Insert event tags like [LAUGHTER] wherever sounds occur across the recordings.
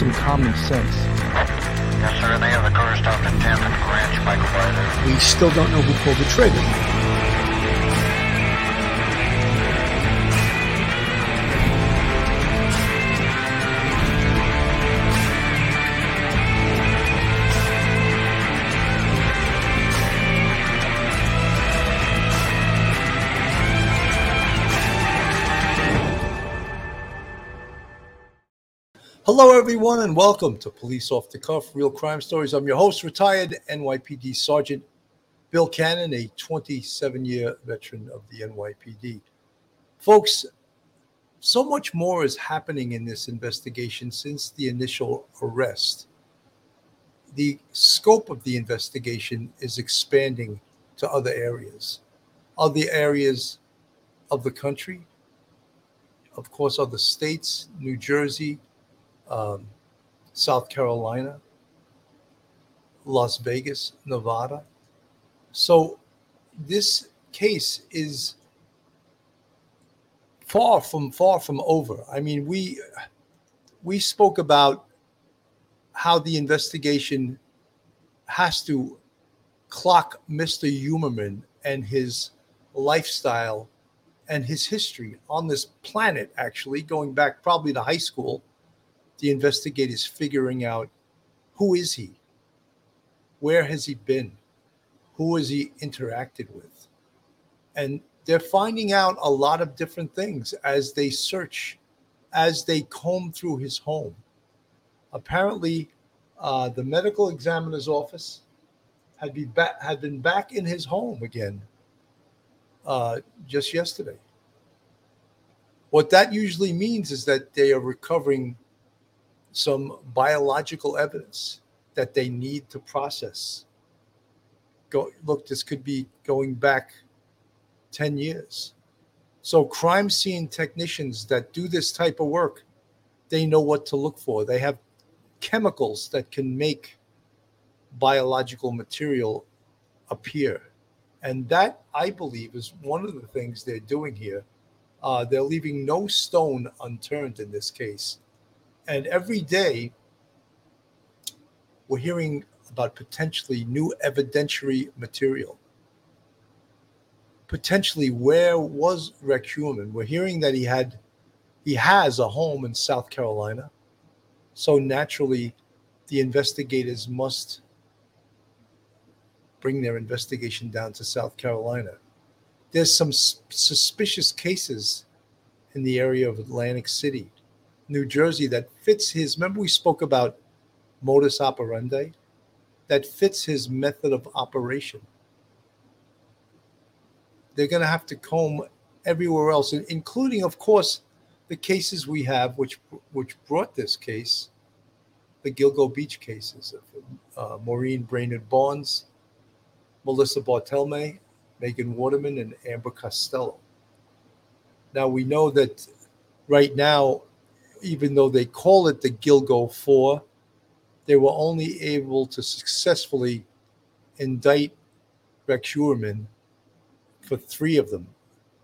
some common sense. Yes, sir. They have the car stopped at 10th and Ranch, Michael. We still don't know who pulled the trigger. Hello, everyone, and welcome to Police Off the Cuff Real Crime Stories. I'm your host, retired NYPD Sergeant Bill Cannon, a 27 year veteran of the NYPD. Folks, so much more is happening in this investigation since the initial arrest. The scope of the investigation is expanding to other areas, other areas of the country, of course, other states, New Jersey, um, South Carolina, Las Vegas, Nevada. So this case is far from far from over. I mean, we we spoke about how the investigation has to clock Mr. Humerman and his lifestyle and his history on this planet, actually, going back probably to high school the investigators figuring out who is he? Where has he been? Who has he interacted with? And they're finding out a lot of different things as they search, as they comb through his home. Apparently, uh, the medical examiner's office had, be ba- had been back in his home again uh, just yesterday. What that usually means is that they are recovering some biological evidence that they need to process. Go look, this could be going back 10 years. So crime scene technicians that do this type of work, they know what to look for. They have chemicals that can make biological material appear. And that, I believe, is one of the things they're doing here. Uh, they're leaving no stone unturned in this case and every day, we're hearing about potentially new evidentiary material. Potentially, where was Rick Humerman? We're hearing that he had, he has a home in South Carolina. So naturally, the investigators must bring their investigation down to South Carolina. There's some suspicious cases in the area of Atlantic City New Jersey that fits his. Remember, we spoke about modus operandi that fits his method of operation. They're going to have to comb everywhere else, including, of course, the cases we have, which which brought this case, the Gilgo Beach cases of uh, Maureen Brainerd Barnes, Melissa Barthelemy, Megan Waterman, and Amber Costello. Now we know that right now even though they call it the Gilgo Four, they were only able to successfully indict Rex for three of them.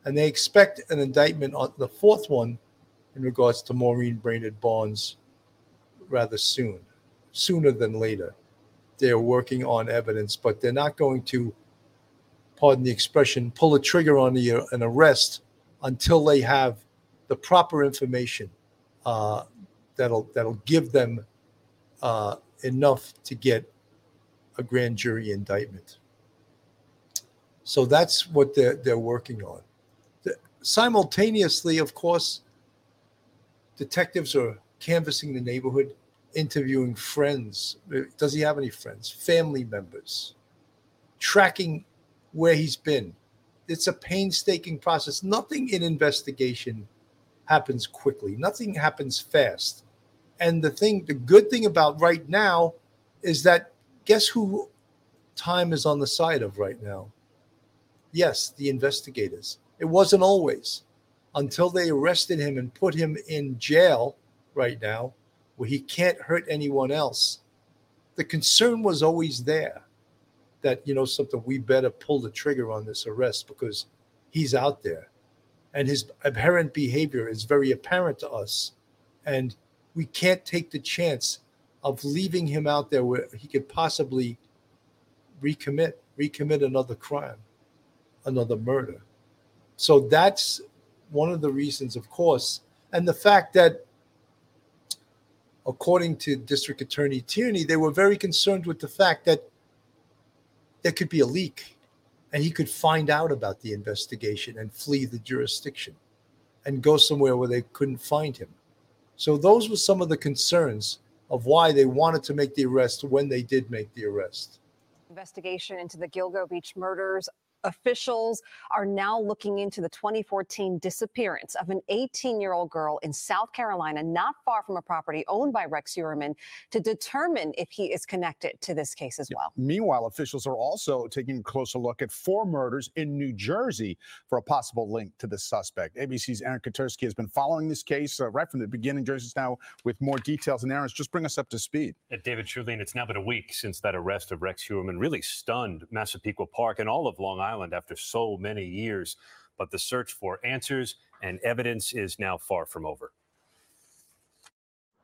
And they expect an indictment on the fourth one in regards to Maureen Brainerd Barnes rather soon, sooner than later. They're working on evidence, but they're not going to, pardon the expression, pull a trigger on the, an arrest until they have the proper information uh, that'll that'll give them uh, enough to get a grand jury indictment. So that's what they're they're working on. The, simultaneously, of course, detectives are canvassing the neighborhood, interviewing friends. Does he have any friends? Family members, tracking where he's been. It's a painstaking process. Nothing in investigation happens quickly. Nothing happens fast. And the thing, the good thing about right now is that guess who time is on the side of right now? Yes, the investigators. It wasn't always until they arrested him and put him in jail right now where he can't hurt anyone else. The concern was always there that, you know, something we better pull the trigger on this arrest because he's out there and his apparent behavior is very apparent to us. And we can't take the chance of leaving him out there where he could possibly recommit recommit another crime, another murder. So that's one of the reasons, of course, and the fact that according to District Attorney Tierney, they were very concerned with the fact that there could be a leak and he could find out about the investigation and flee the jurisdiction and go somewhere where they couldn't find him. So those were some of the concerns of why they wanted to make the arrest when they did make the arrest. Investigation into the Gilgo Beach murders Officials are now looking into the 2014 disappearance of an 18 year old girl in South Carolina, not far from a property owned by Rex Heuermann, to determine if he is connected to this case as well. Meanwhile, officials are also taking a closer look at four murders in New Jersey for a possible link to the suspect. ABC's Aaron Katersky has been following this case uh, right from the beginning. Jersey's now with more details. And Aaron, just bring us up to speed. At David Shirlene, it's now been a week since that arrest of Rex Heuermann really stunned Massapequa Park and all of Long Island. Island after so many years. But the search for answers and evidence is now far from over.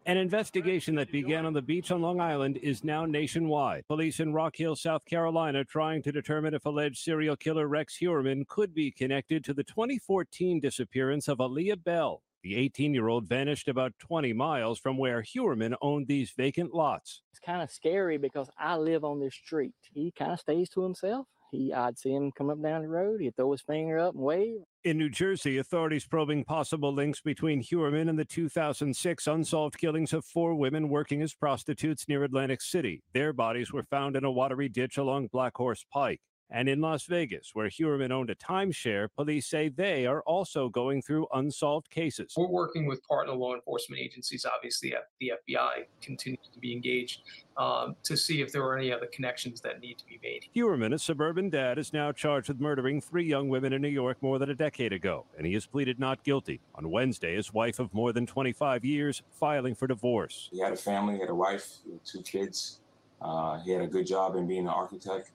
An investigation that began on the beach on Long Island is now nationwide. Police in Rock Hill, South Carolina, trying to determine if alleged serial killer Rex Heuermann could be connected to the 2014 disappearance of Aaliyah Bell. The 18 year old vanished about 20 miles from where Heuermann owned these vacant lots. It's kind of scary because I live on this street. He kind of stays to himself. He, I'd see him come up down the road. He'd throw his finger up and wave. In New Jersey, authorities probing possible links between Heuermann and the 2006 unsolved killings of four women working as prostitutes near Atlantic City. Their bodies were found in a watery ditch along Black Horse Pike. And in Las Vegas, where Heuermann owned a timeshare, police say they are also going through unsolved cases. We're working with partner law enforcement agencies. Obviously, the FBI continues to be engaged um, to see if there are any other connections that need to be made. Heuermann, a suburban dad, is now charged with murdering three young women in New York more than a decade ago, and he has pleaded not guilty. On Wednesday, his wife of more than 25 years filing for divorce. He had a family, he had a wife, two kids. Uh, he had a good job in being an architect.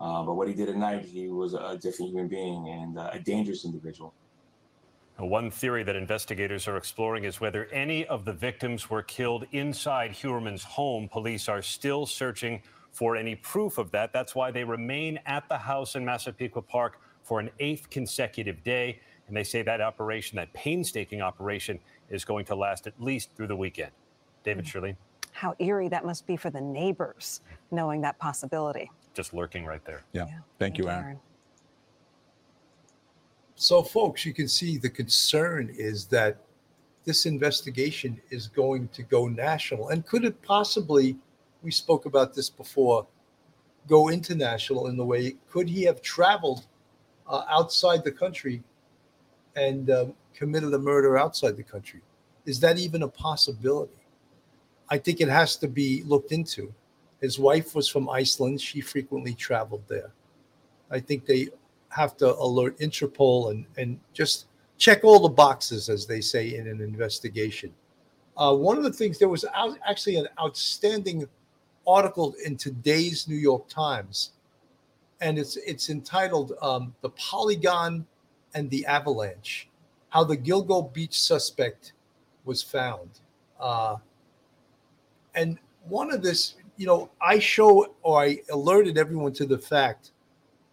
Uh, but what he did at night, he was a different human being and uh, a dangerous individual. One theory that investigators are exploring is whether any of the victims were killed inside Heuermann's home. Police are still searching for any proof of that. That's why they remain at the house in Massapequa Park for an eighth consecutive day. And they say that operation, that painstaking operation, is going to last at least through the weekend. David mm-hmm. Shirley. How eerie that must be for the neighbors, knowing that possibility just lurking right there. Yeah. yeah. Thank, Thank, you, Aaron. Aaron. So, folks, you can see the concern is that this investigation is going to go national. And could it possibly, we spoke about this before, go international in the way, could he have traveled uh, outside the country and um, committed a murder outside the country? Is that even a possibility? I think it has to be looked into. His wife was from Iceland. She frequently traveled there. I think they have to alert Interpol and, and just check all the boxes, as they say in an investigation. Uh, one of the things, there was out, actually an outstanding article in today's New York Times, and it's, it's entitled um, The Polygon and the Avalanche How the Gilgo Beach Suspect Was Found. Uh, and one of this you know, I show or I alerted everyone to the fact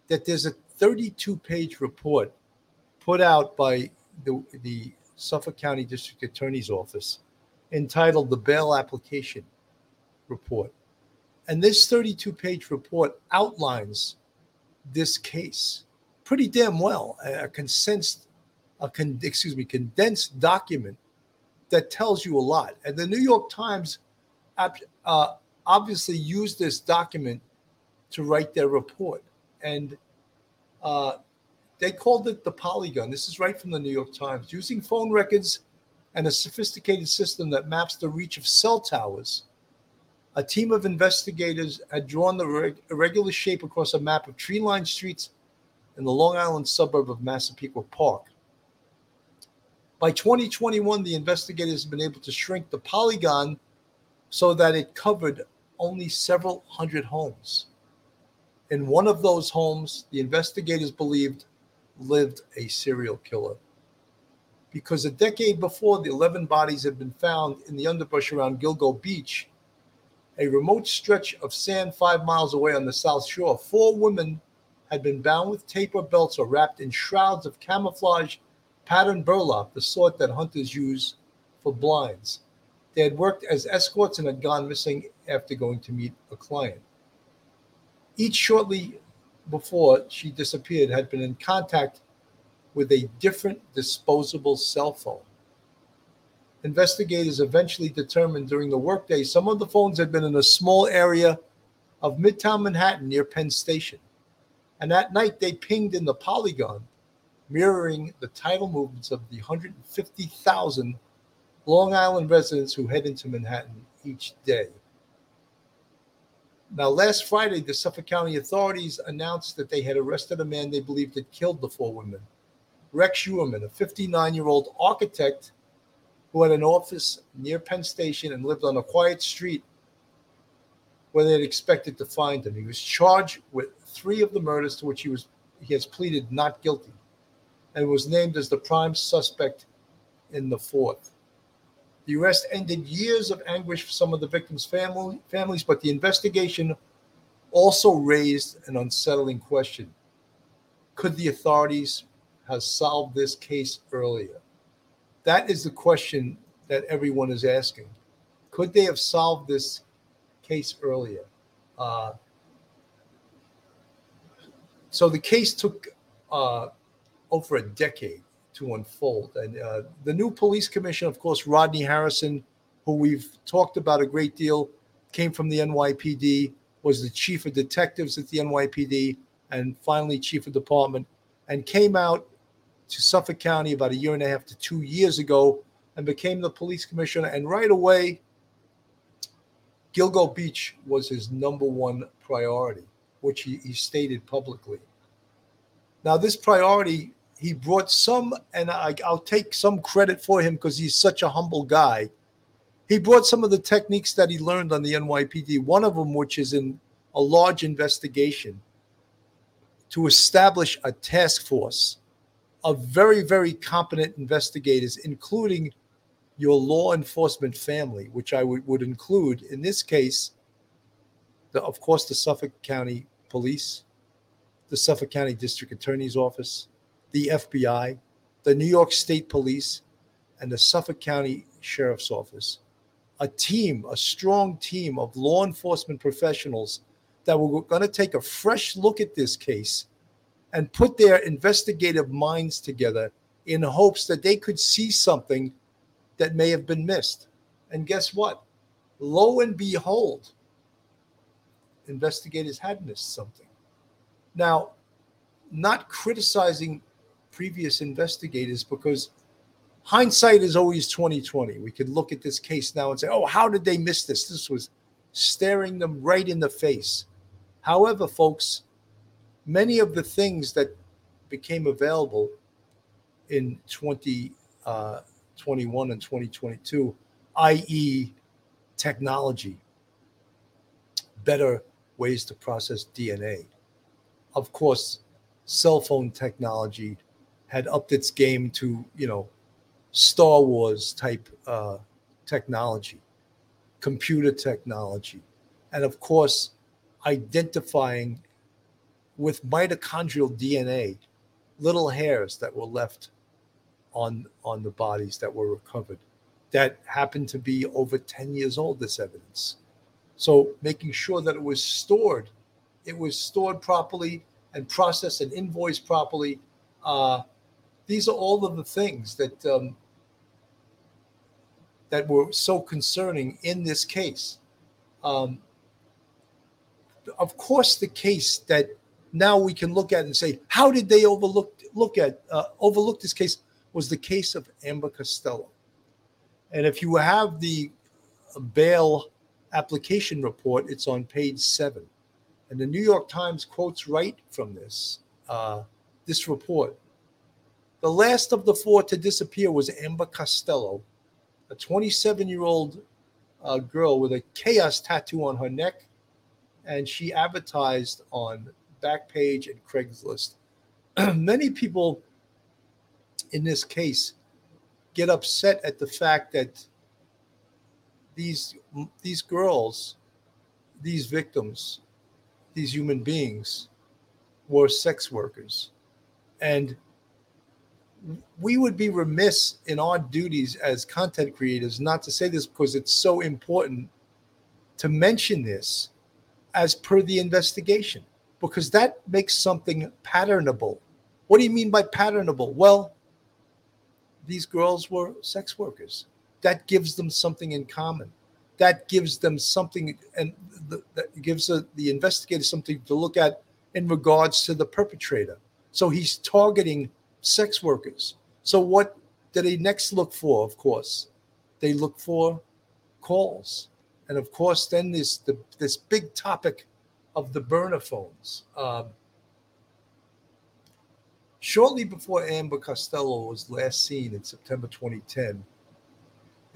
that there's a 32 page report put out by the, the Suffolk County District Attorney's Office entitled the Bail Application Report. And this 32 page report outlines this case pretty damn well. A condensed, a con, excuse me, condensed document that tells you a lot. And the New York Times uh, obviously used this document to write their report. And uh, they called it the Polygon. This is right from the New York Times. Using phone records and a sophisticated system that maps the reach of cell towers, a team of investigators had drawn the reg- irregular shape across a map of tree lined streets in the Long Island suburb of Massapequa Park. By 2021, the investigators have been able to shrink the polygon so that it covered only several hundred homes. In one of those homes, the investigators believed lived a serial killer. because a decade before the 11 bodies had been found in the underbrush around Gilgo Beach, a remote stretch of sand five miles away on the south shore, four women had been bound with tape or belts or wrapped in shrouds of camouflage patterned burlap, the sort that hunters use for blinds. They had worked as escorts and had gone missing after going to meet a client. Each shortly before she disappeared had been in contact with a different disposable cell phone. Investigators eventually determined during the workday some of the phones had been in a small area of Midtown Manhattan near Penn Station. And that night they pinged in the Polygon, mirroring the tidal movements of the 150,000 Long Island residents who head into Manhattan each day. Now, last Friday, the Suffolk County authorities announced that they had arrested a man they believed had killed the four women. Rex Heuermann, a 59 year old architect who had an office near Penn Station and lived on a quiet street where they had expected to find him. He was charged with three of the murders to which he was he has pleaded not guilty and was named as the prime suspect in the fourth. The arrest ended years of anguish for some of the victims' family, families, but the investigation also raised an unsettling question. Could the authorities have solved this case earlier? That is the question that everyone is asking. Could they have solved this case earlier? Uh, so the case took uh, over a decade to unfold. And uh, the new police commissioner, of course, Rodney Harrison, who we've talked about a great deal, came from the NYPD, was the chief of detectives at the NYPD, and finally chief of department, and came out to Suffolk County about a year and a half to two years ago and became the police commissioner. And right away, Gilgo Beach was his number one priority, which he, he stated publicly. Now, this priority he brought some, and I, will take some credit for him because he's such a humble guy. He brought some of the techniques that he learned on the NYPD, one of them, which is in a large investigation, to establish a task force of very, very competent investigators, including your law enforcement family, which I would, would include in this case, the, of course, the Suffolk County Police, the Suffolk County District Attorney's Office, the FBI, the New York State Police, and the Suffolk County Sheriff's Office. A team, a strong team of law enforcement professionals that were going to take a fresh look at this case and put their investigative minds together in hopes that they could see something that may have been missed. And guess what? Lo and behold, investigators had missed something. Now, not criticizing previous investigators because hindsight is always 2020. We could look at this case now and say, "Oh, how did they miss this? This was staring them right in the face." However, folks, many of the things that became available in 2021 uh, and 2022, i.e., technology, better ways to process DNA. Of course, cell phone technology had upped its game to you know Star Wars type uh, technology, computer technology, and of course identifying with mitochondrial DNA little hairs that were left on on the bodies that were recovered. That happened to be over 10 years old this evidence. So making sure that it was stored it was stored properly and processed and invoiced properly uh, these are all of the things that um, that were so concerning in this case. Um, of course, the case that now we can look at and say, how did they overlook look at uh, overlook this case? Was the case of Amber Costello, and if you have the bail application report, it's on page seven, and the New York Times quotes right from this uh, this report. The last of the four to disappear was Amber Costello, a 27 year old uh, girl with a chaos tattoo on her neck. And she advertised on Backpage and Craigslist. [CLEARS THROAT] Many people in this case get upset at the fact that these these girls, these victims, these human beings were sex workers. And we would be remiss in our duties as content creators not to say this because it's so important to mention this as per the investigation because that makes something patternable. What do you mean by patternable? Well, these girls were sex workers. That gives them something in common. That gives them something, and the, that gives a, the investigator something to look at in regards to the perpetrator. So he's targeting sex workers. So what do they next look for? Of course, they look for calls, and of course, then there's the, this big topic of the burner phones. Um, shortly before Amber Costello was last seen in September 2010,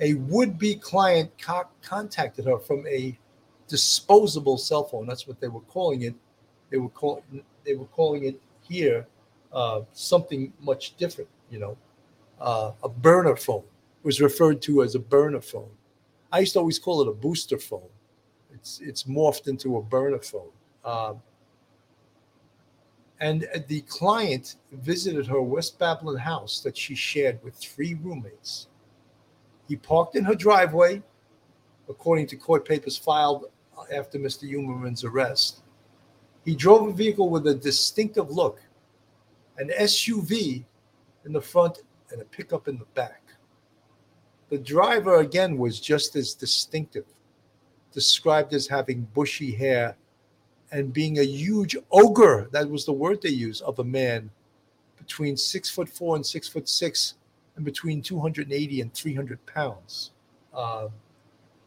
a would-be client co- contacted her from a disposable cell phone. That's what they were calling it. They were calling they were calling it here uh, something much different. You know, uh, a burner phone was referred to as a burner phone. I used to always call it a booster phone. It's it's morphed into a burner phone. Um, and the client visited her West Babylon house that she shared with three roommates. He parked in her driveway, according to court papers filed after Mr. Humerman's arrest. He drove a vehicle with a distinctive look an SUV in the front and a pickup in the back. The driver, again, was just as distinctive, described as having bushy hair and being a huge ogre. That was the word they used of a man between six foot four and six foot six and between 280 and 300 pounds. Uh,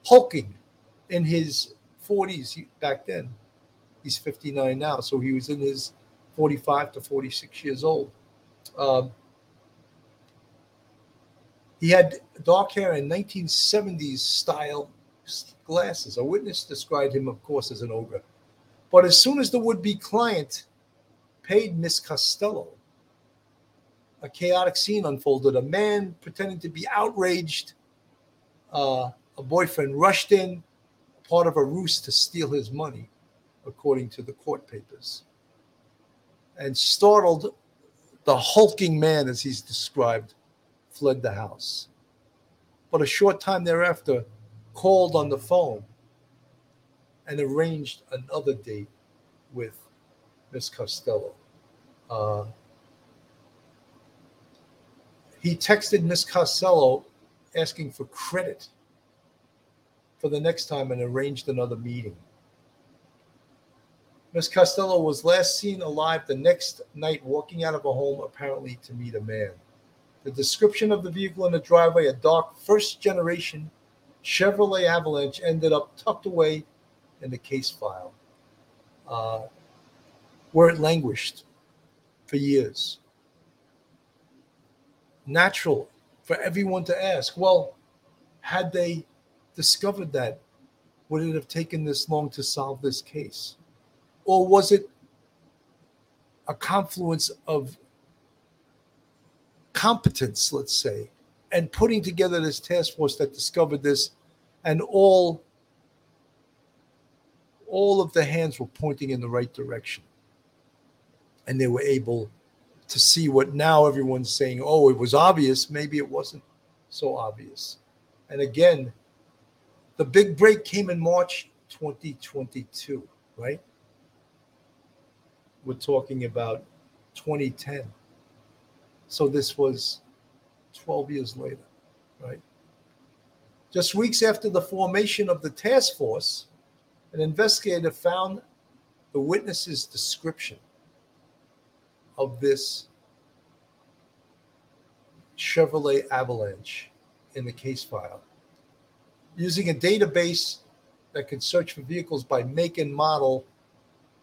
hulking in his 40s back then. He's 59 now. So he was in his 45 to 46 years old. Um, he had dark hair and 1970s style glasses. A witness described him, of course, as an ogre. But as soon as the would be client paid Miss Costello, a chaotic scene unfolded. A man pretending to be outraged, uh, a boyfriend rushed in, part of a ruse to steal his money, according to the court papers and startled the hulking man, as he's described, fled the house. But a short time thereafter, called on the phone and arranged another date with Miss Costello. Uh, he texted Miss Costello asking for credit for the next time and arranged another meeting. Miss Costello was last seen alive the next night walking out of a home, apparently to meet a man. The description of the vehicle in the driveway, a dark first generation Chevrolet Avalanche, ended up tucked away in the case file, uh, where it languished for years. Natural for everyone to ask well, had they discovered that, would it have taken this long to solve this case? Or was it a confluence of competence, let's say, and putting together this task force that discovered this, and all all of the hands were pointing in the right direction, and they were able to see what now everyone's saying. Oh, it was obvious. Maybe it wasn't so obvious. And again, the big break came in March 2022, right? We're talking about 2010. So this was 12 years later, right? Just weeks after the formation of the task force, an investigator found the witness's description of this Chevrolet Avalanche in the case file. Using a database that can search for vehicles by make and model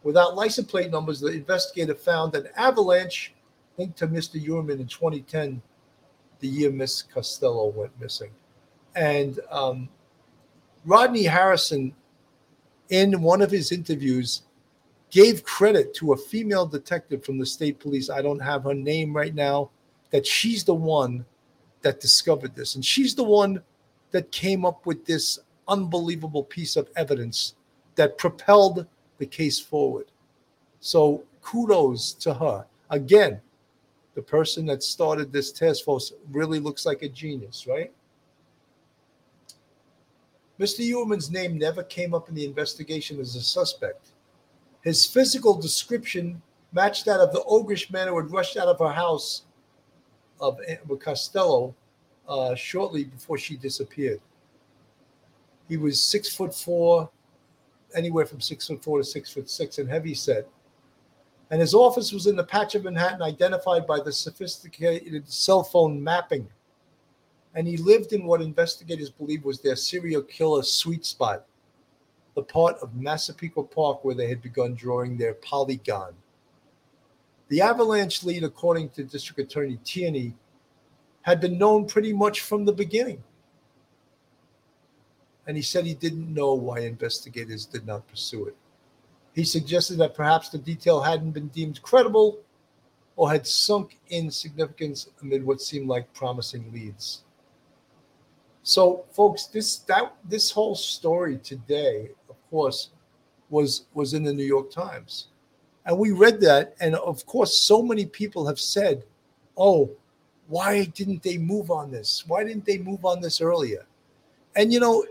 Without license plate numbers, the investigator found an avalanche linked to Mr. Humerman in 2010, the year Miss Costello went missing. And um, Rodney Harrison, in one of his interviews, gave credit to a female detective from the state police. I don't have her name right now, that she's the one that discovered this. And she's the one that came up with this unbelievable piece of evidence that propelled the case forward. So kudos to her. Again, the person that started this task force really looks like a genius, right? Mr. Heuermann's name never came up in the investigation as a suspect. His physical description matched that of the ogreish man who had rushed out of her house of Costello uh, shortly before she disappeared. He was six foot four, anywhere from six foot four to six foot six, and heavy set. And his office was in the patch of Manhattan identified by the sophisticated cell phone mapping. And he lived in what investigators believe was their serial killer sweet spot, the part of Massapequa Park where they had begun drawing their polygon. The avalanche lead, according to District Attorney Tierney, had been known pretty much from the beginning. And he said he didn't know why investigators did not pursue it. He suggested that perhaps the detail hadn't been deemed credible or had sunk in significance amid what seemed like promising leads. So, folks, this that this whole story today, of course, was was in the New York Times, and we read that, and of course, so many people have said, "Oh, why didn't they move on this? Why didn't they move on this earlier?" And you know,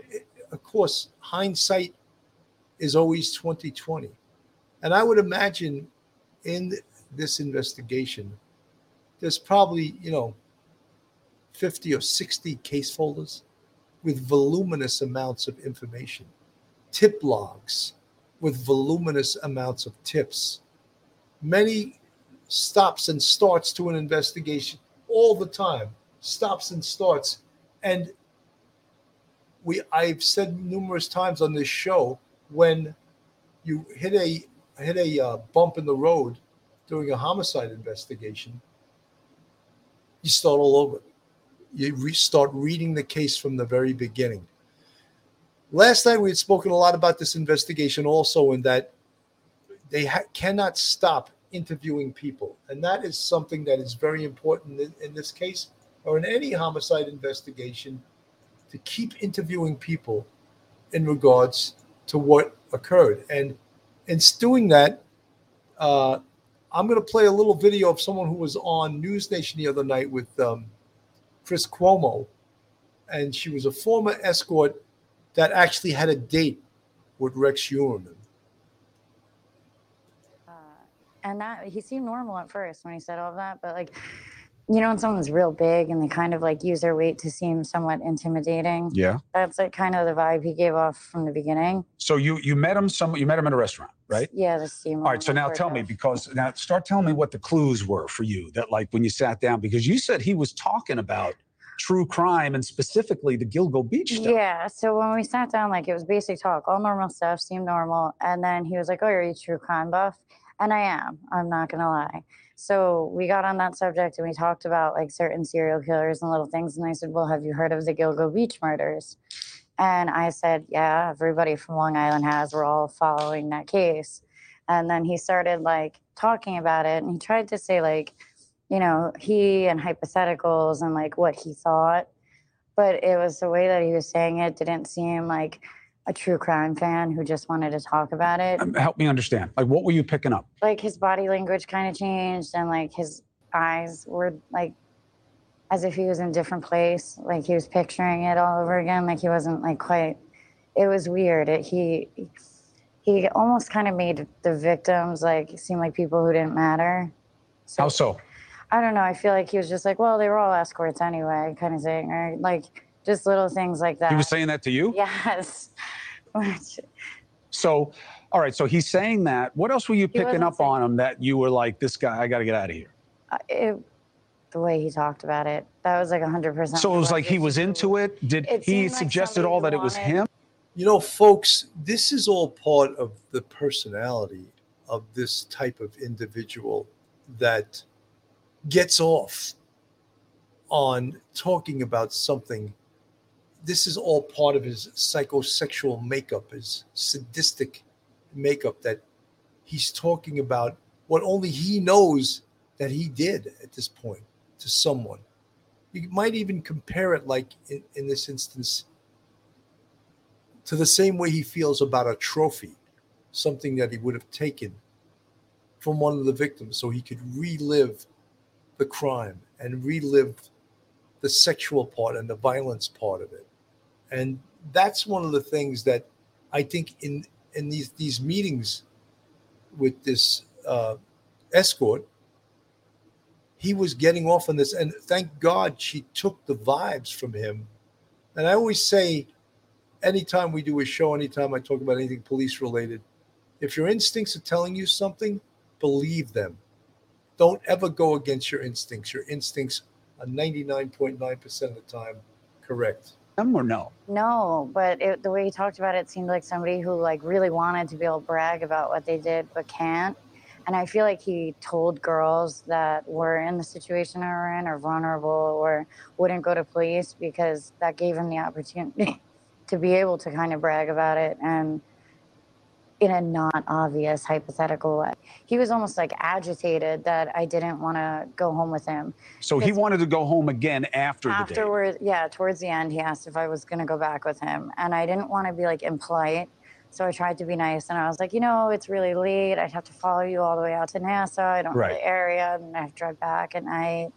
of course, hindsight is always 2020. And I would imagine in this investigation, there's probably, you know, 50 or 60 case folders with voluminous amounts of information, tip logs with voluminous amounts of tips, many stops and starts to an investigation all the time, stops and starts. And we I've said numerous times on this show when you hit a hit a uh, bump in the road during a homicide investigation, you start all over. You re- start reading the case from the very beginning. Last night we had spoken a lot about this investigation also, in that they ha- cannot stop interviewing people, and that is something that is very important in, in this case or in any homicide investigation to keep interviewing people in regards to what occurred. And in doing that, uh, I'm going to play a little video of someone who was on News Nation the other night with um, Chris Cuomo, and she was a former escort that actually had a date with Rex Heuermann. Uh, and that he seemed normal at first when he said all that, but like you know, when someone's real big and they kind of like use their weight to seem somewhat intimidating. Yeah. That's like kind of the vibe he gave off from the beginning. So you you met him some you met him at a restaurant, right? Yeah, the steam. All right. So now tell me because now start telling me what the clues were for you that like when you sat down because you said he was talking about true crime and specifically the Gilgo Beach stuff. Yeah. So when we sat down, like it was basic talk, all normal stuff, seemed normal. And then he was like, Oh, are you a true crime buff? And I am. I'm not gonna lie. So we got on that subject and we talked about like certain serial killers and little things. And I said, Well, have you heard of the Gilgo Beach murders? And I said, Yeah, everybody from Long Island has. We're all following that case. And then he started like talking about it and he tried to say, like, you know, he and hypotheticals and like what he thought. But it was the way that he was saying it didn't seem like a true crime fan who just wanted to talk about it. Um, help me understand. Like what were you picking up? Like his body language kind of changed and like his eyes were like as if he was in a different place. Like he was picturing it all over again. Like he wasn't like quite it was weird. It, he he almost kind of made the victims like seem like people who didn't matter. How so? I don't know. I feel like he was just like, well, they were all escorts anyway, kind of thing, or like just little things like that. He was saying that to you? Yes. [LAUGHS] So, all right. So he's saying that. What else were you picking wasn't up on him that you were like, this guy, I got to get out of here? uh, it, the way he talked about it, that was like hundred percent. So it was like he was into it. Did It he seemed like suggested all that it was him? You know, folks, this is all part of the personality of this type of individual that gets off on talking about something. This is all part of his psychosexual makeup, his sadistic makeup that he's talking about what only he knows that he did at this point to someone. you might even compare it, like in, in this instance, to the same way he feels about a trophy, something that he would have taken from one of the victims so he could relive the crime and relive the sexual part and the violence part of it. And that's one of the things that I think in in these these meetings with this uh, escort, he was getting off on this, and thank God she took the vibes from him. And I always say, anytime we do a show, anytime I talk about anything police related, if your instincts are telling you something, believe them. Don't ever go against your instincts. Your instincts are 99.9% of the time correct. Them or no? No, but it, the way he talked about it, seemed like somebody who like really wanted to be able to brag about what they did but can't. And I feel like he told girls that were in the situation they were in or vulnerable or wouldn't go to police because that gave him the opportunity [LAUGHS] to be able to kind of brag about it and in a not obvious hypothetical way. He was almost like agitated that I didn't want to go home with him. So he wanted to go home again after. Afterward, yeah, towards the end, he asked if I was going to go back with him. And I didn't want to be like impolite. So I tried to be nice. And I was like, you know, it's really late. I'd have to follow you all the way out to Nassau. I don't know Right. the area. And I have to drive back at night.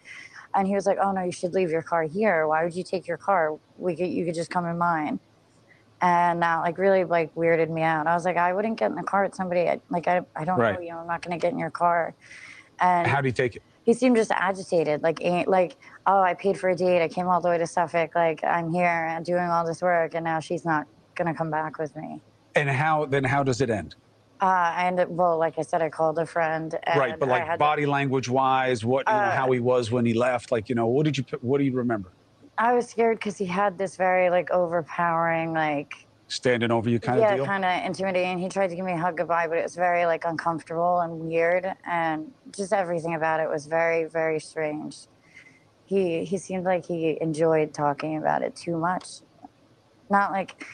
And he was like, oh, no, you should leave your car here. Why would you take your car? We could, you could just come in mine. And that like really like weirded me out. I was like, I wouldn't get in the car with somebody. I, like, I, I don't know Right. you. I'm not going to get in your car. And How do you take it? he seemed just agitated like like oh i paid for a date i came all the way to suffolk like i'm here and doing all this work and now she's not gonna come back with me And how then? How does it end? uh i ended well like i said i called a friend and right, but I like had to- body language wise, what you know, Uh, how he was when he left, like you know, what did you what do you remember? I was scared because he had this very like overpowering like Standing over you kind yeah of deal. kind of intimidating. He tried to give me a hug goodbye but it was very like uncomfortable and weird and just everything about it was very very strange. He he seemed like he enjoyed talking about it too much. Not like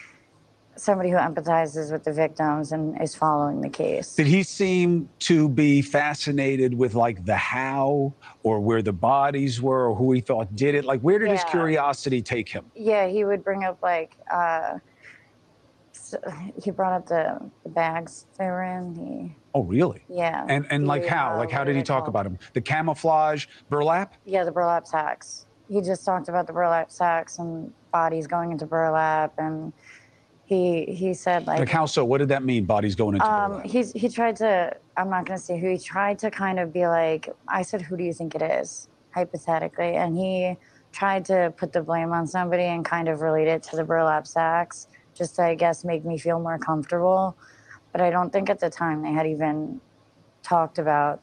somebody who empathizes with the victims and is following the case Did he seem to be fascinated with like the how or where the bodies were or who he thought did it? Like where did his curiosity take him? yeah he would bring up like uh he brought up the, the bags they were in he Oh, really? yeah And and like how? uh, Like how did he talk called? about him? The camouflage burlap? Yeah, the burlap sacks. He just talked about the burlap sacks and bodies going into burlap, and he he said like, Like how so? What did that mean? Bodies going into um, he's he tried to. I'm not gonna say who. He tried to kind of be like, I said, who do you think it is, hypothetically, and he tried to put the blame on somebody and kind of relate it to the burlap sacks, just to I guess make me feel more comfortable. But I don't think at the time they had even talked about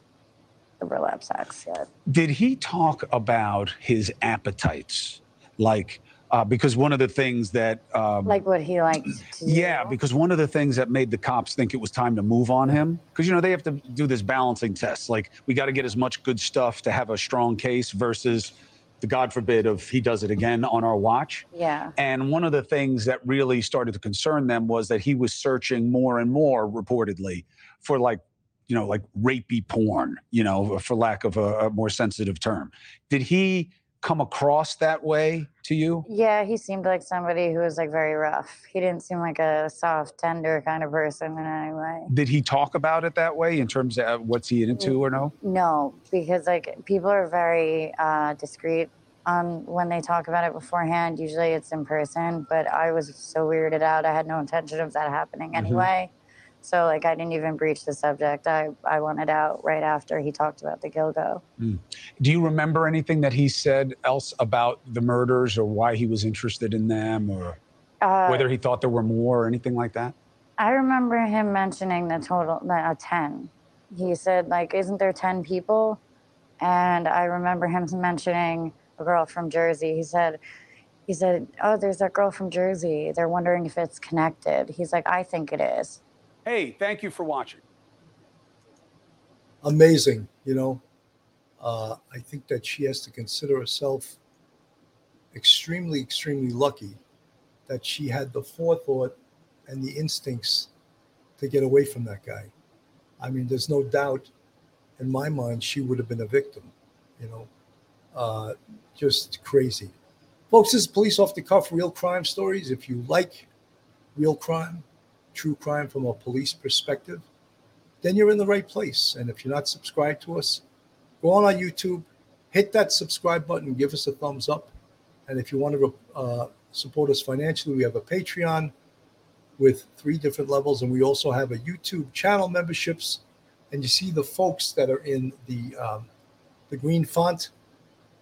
the burlap sacks yet. Did he talk about his appetites? Like, uh, because one of the things that, um, Like what he liked to do. yeah, because one of the things that made the cops think it was time to move on him, because you know they have to do this balancing test. Like, we got to get as much good stuff to have a strong case versus the God forbid if he does it again on our watch. Yeah. And one of the things that really started to concern them was that he was searching more and more, reportedly, for like, you know, like rapey porn, you know, for lack of a, a more sensitive term. Did he come across that way to you? Yeah, he seemed like somebody who was like very rough. He didn't seem like a soft, tender kind of person in any way. Did he talk about it that way in terms of what's he into or no? No, because like people are very uh, discreet on when they talk about it beforehand. Usually it's in person, but I was so weirded out. I had no intention of that happening Mhm. anyway. So like I didn't even breach the subject. I, I wanted out right after he talked about the Gilgo. Mm. Do you remember anything that he said else about the murders or why he was interested in them or Uh, whether he thought there were more or anything like that? I remember him mentioning the total, the, uh, 10. He said, like, isn't there 10 people? And I remember him mentioning a girl from Jersey. He said, he said, oh, there's that girl from Jersey. They're wondering if it's connected. He's like, I think it is. Hey, thank you for watching. amazing, you know. Uh, I think that she has to consider herself extremely, extremely lucky that she had the forethought and the instincts to get away from that guy. I mean, there's no doubt in my mind she would have been a victim, you know. uh, just crazy. Folks, this is Police Off the Cuff Real Crime Stories. If you like real crime, true crime from a police perspective, then you're in the right place. And if you're not subscribed to us, go on our YouTube, hit that subscribe button, give us a thumbs up. And if you want to uh, support us financially, we have a Patreon with three different levels, and we also have a YouTube channel memberships. And you see the folks that are in the um, the green font;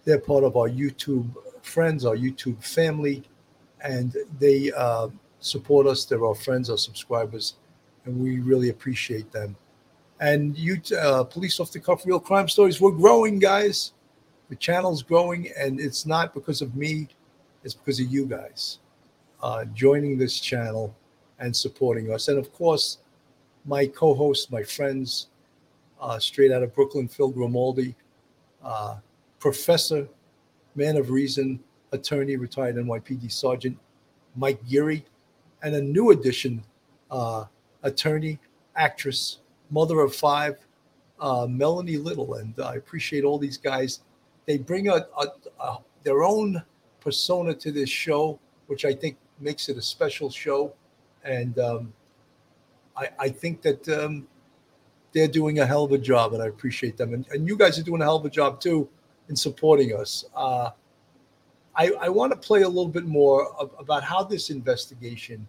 they're part of our YouTube friends, our YouTube family, and they uh, support us. They're our friends, our subscribers, and we really appreciate them. And you, uh, Police Off the Cuff Real Crime Stories, we're growing, guys. The channel's growing, and it's not because of me, it's because of you guys uh, joining this channel and supporting us. And of course, my co hosts, my friends, uh, straight out of Brooklyn, Phil Grimaldi, uh, professor, man of reason, attorney, retired NYPD Sergeant Mike Geary, and a new addition, uh, attorney, actress, mother of five, uh, Melanie Little. And I appreciate all these guys. They bring a, a, a, their own persona to this show, which I think makes it a special show. And um, I, I, think that um, they're doing a hell of a job, and I appreciate them. And, and, you guys are doing a hell of a job too in supporting us. Uh, I, I want to play a little bit more of, about how this investigation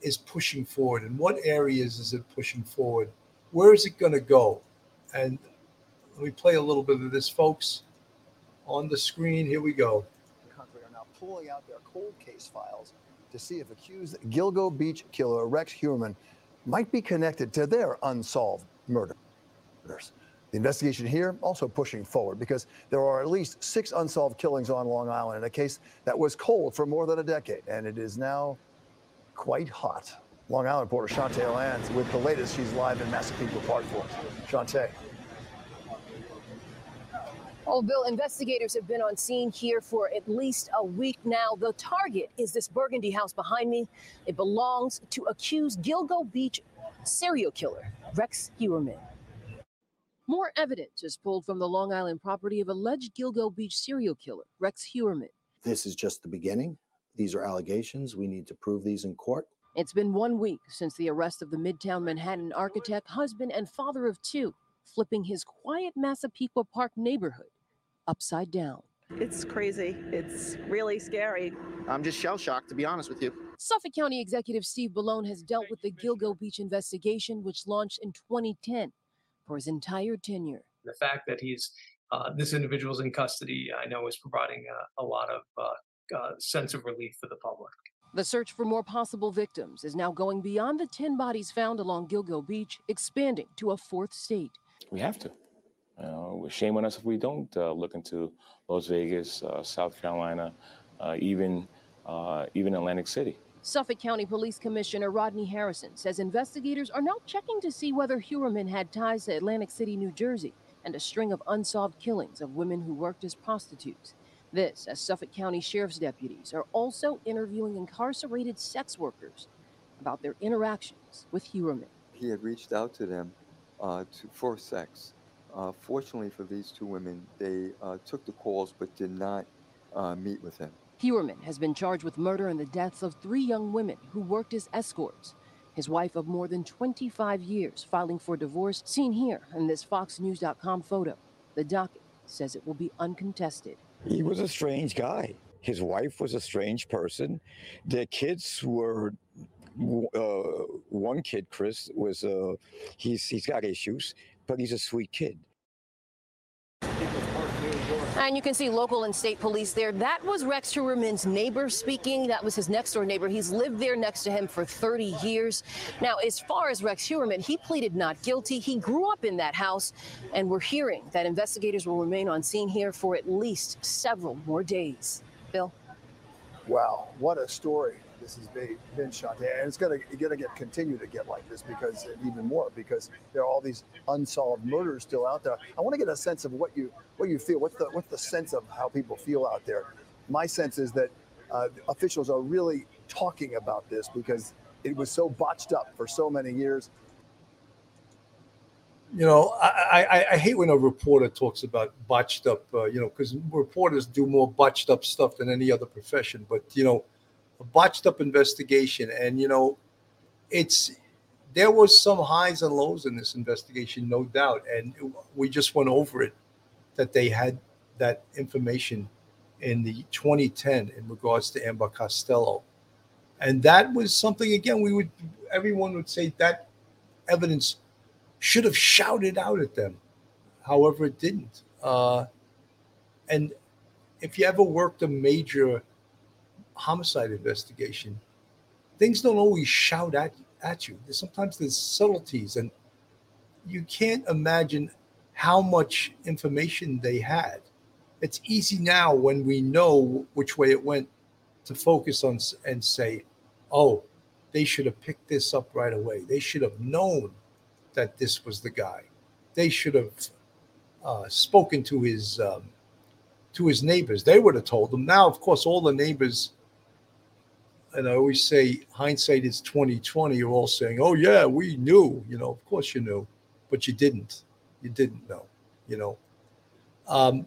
is pushing forward and what areas is it pushing forward where is it going to go? And let me play a little bit of this, folks, on the screen. Here we go. The country are now pulling out their cold case files to see if accused Gilgo Beach killer Rex Heuermann might be connected to their unsolved murders. The investigation here also pushing forward because there are at least six unsolved killings on Long Island in a case that was cold for more than a decade, and it is now quite hot. Long Island reporter Shantae Lands with the latest. She's live in Massapequa Park for us. Shantae. Oh, Bill, investigators have been on scene here for at least a week now. The target is this Burgundy house behind me. It belongs to accused Gilgo Beach serial killer, Rex Heuermann. More evidence is pulled from the Long Island property of alleged Gilgo Beach serial killer, Rex Heuermann. This is just the beginning. These are allegations. We need to prove these in court. It's been one week since the arrest of the Midtown Manhattan architect, husband, and father of two, flipping his quiet Massapequa Park neighborhood upside down. It's crazy. It's really scary. I'm just shell shocked, to be honest with you. Suffolk County Executive Steve Bellone has dealt with the Gilgo Beach investigation, which launched in 2010 for his entire tenure. The fact that he's uh, this individual's in custody, I know, is providing a, a lot of uh, uh, sense of relief for the public. The search for more possible victims is now going beyond the 10 bodies found along Gilgo Beach, expanding to a fourth state. We have to. You know, shame on us if we don't uh, look into Las Vegas, uh, South Carolina, uh, even uh, even Atlantic City. Suffolk County Police Commissioner Rodney Harrison says investigators are now checking to see whether Heuermann had ties to Atlantic City, New Jersey, and a string of unsolved killings of women who worked as prostitutes. This, as Suffolk County Sheriff's deputies are also interviewing incarcerated sex workers about their interactions with Heuermann. He had reached out to them uh, to, for sex. Uh, fortunately for these two women, they uh, took the calls but did not uh, meet with him. Heuermann has been charged with murder and the deaths of three young women who worked as escorts. His wife of more than 25 years filing for divorce, seen here in this FoxNews.com photo. The docket says it will be uncontested. He was a strange guy. His wife was a strange person. Their kids were. Uh, one kid, Chris, was uh, he's he's got issues, but he's a sweet kid. And you can see local and state police there. That was Rex Heuermann's neighbor speaking. That was his next door neighbor. He's lived there next to him for 30 years. Now, as far as Rex Heuermann, he pleaded not guilty. He grew up in that house, and we're hearing that investigators will remain on scene here for at least several more days. Bill? Wow, what a story this has been, shot Shantae. And it's going to going to get continue to get like this because even more because there are all these unsolved murders still out there. I want to get a sense of what you what you feel. What's the what's the sense of how people feel out there? My sense is that uh, officials are really talking about this because it was so botched up for so many years. you know, I, I, I hate when a reporter talks about botched up, uh, you know, because reporters do more botched up stuff than any other profession. But you know, a botched up investigation, and you know, it's there was some highs and lows in this investigation, no doubt, and we just went over it that they had that information in the 2010 in regards to Amber Costello, and that was something again we would everyone would say that evidence should have shouted out at them. However, it didn't. Uh, and if you ever worked a major homicide investigation, things don't always shout at, at you. Sometimes there's subtleties, and you can't imagine how much information they had. It's easy now when we know which way it went to focus on and say, oh, they should have picked this up right away. They should have known that this was the guy. They should have uh, spoken to his um, to his neighbors. They would have told them. Now, of course, all the neighbors, and I always say hindsight is twenty twenty. You're all saying, "Oh yeah, we knew." You know, of course you knew, but you didn't. You didn't know. You know. Um,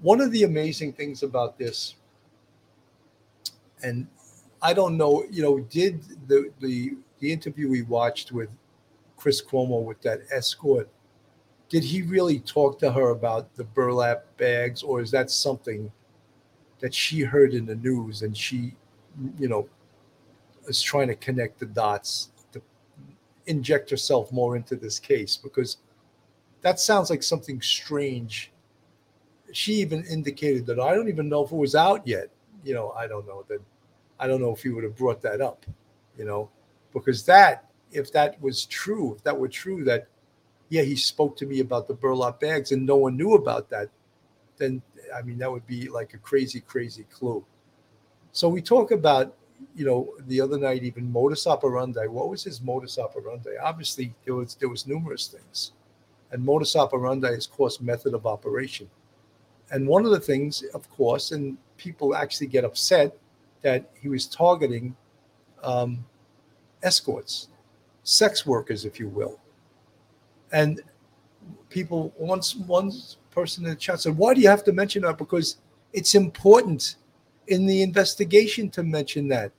one of the amazing things about this, and I don't know, you know, did the the the interview we watched with Chris Cuomo with that escort, did he really talk to her about the burlap bags, or is that something that she heard in the news and she, you know, is trying to connect the dots to inject herself more into this case? Because that sounds like something strange. She even indicated that I don't even know if it was out yet. You know, I don't know that. I don't know if he would have brought that up. You know, because that if that was true, if that were true, that yeah, he spoke to me about the burlap bags and no one knew about that, then I mean that would be like a crazy, crazy clue. So we talk about, you know, the other night even modus operandi. What was his modus operandi? Obviously, there was there was numerous things, and modus operandi is, of course, method of operation. And one of the things, of course, and people actually get upset that he was targeting um, escorts sex workers, if you will. And people once one person in the chat said, "Why do you have to mention that?" Because it's important in the investigation to mention that,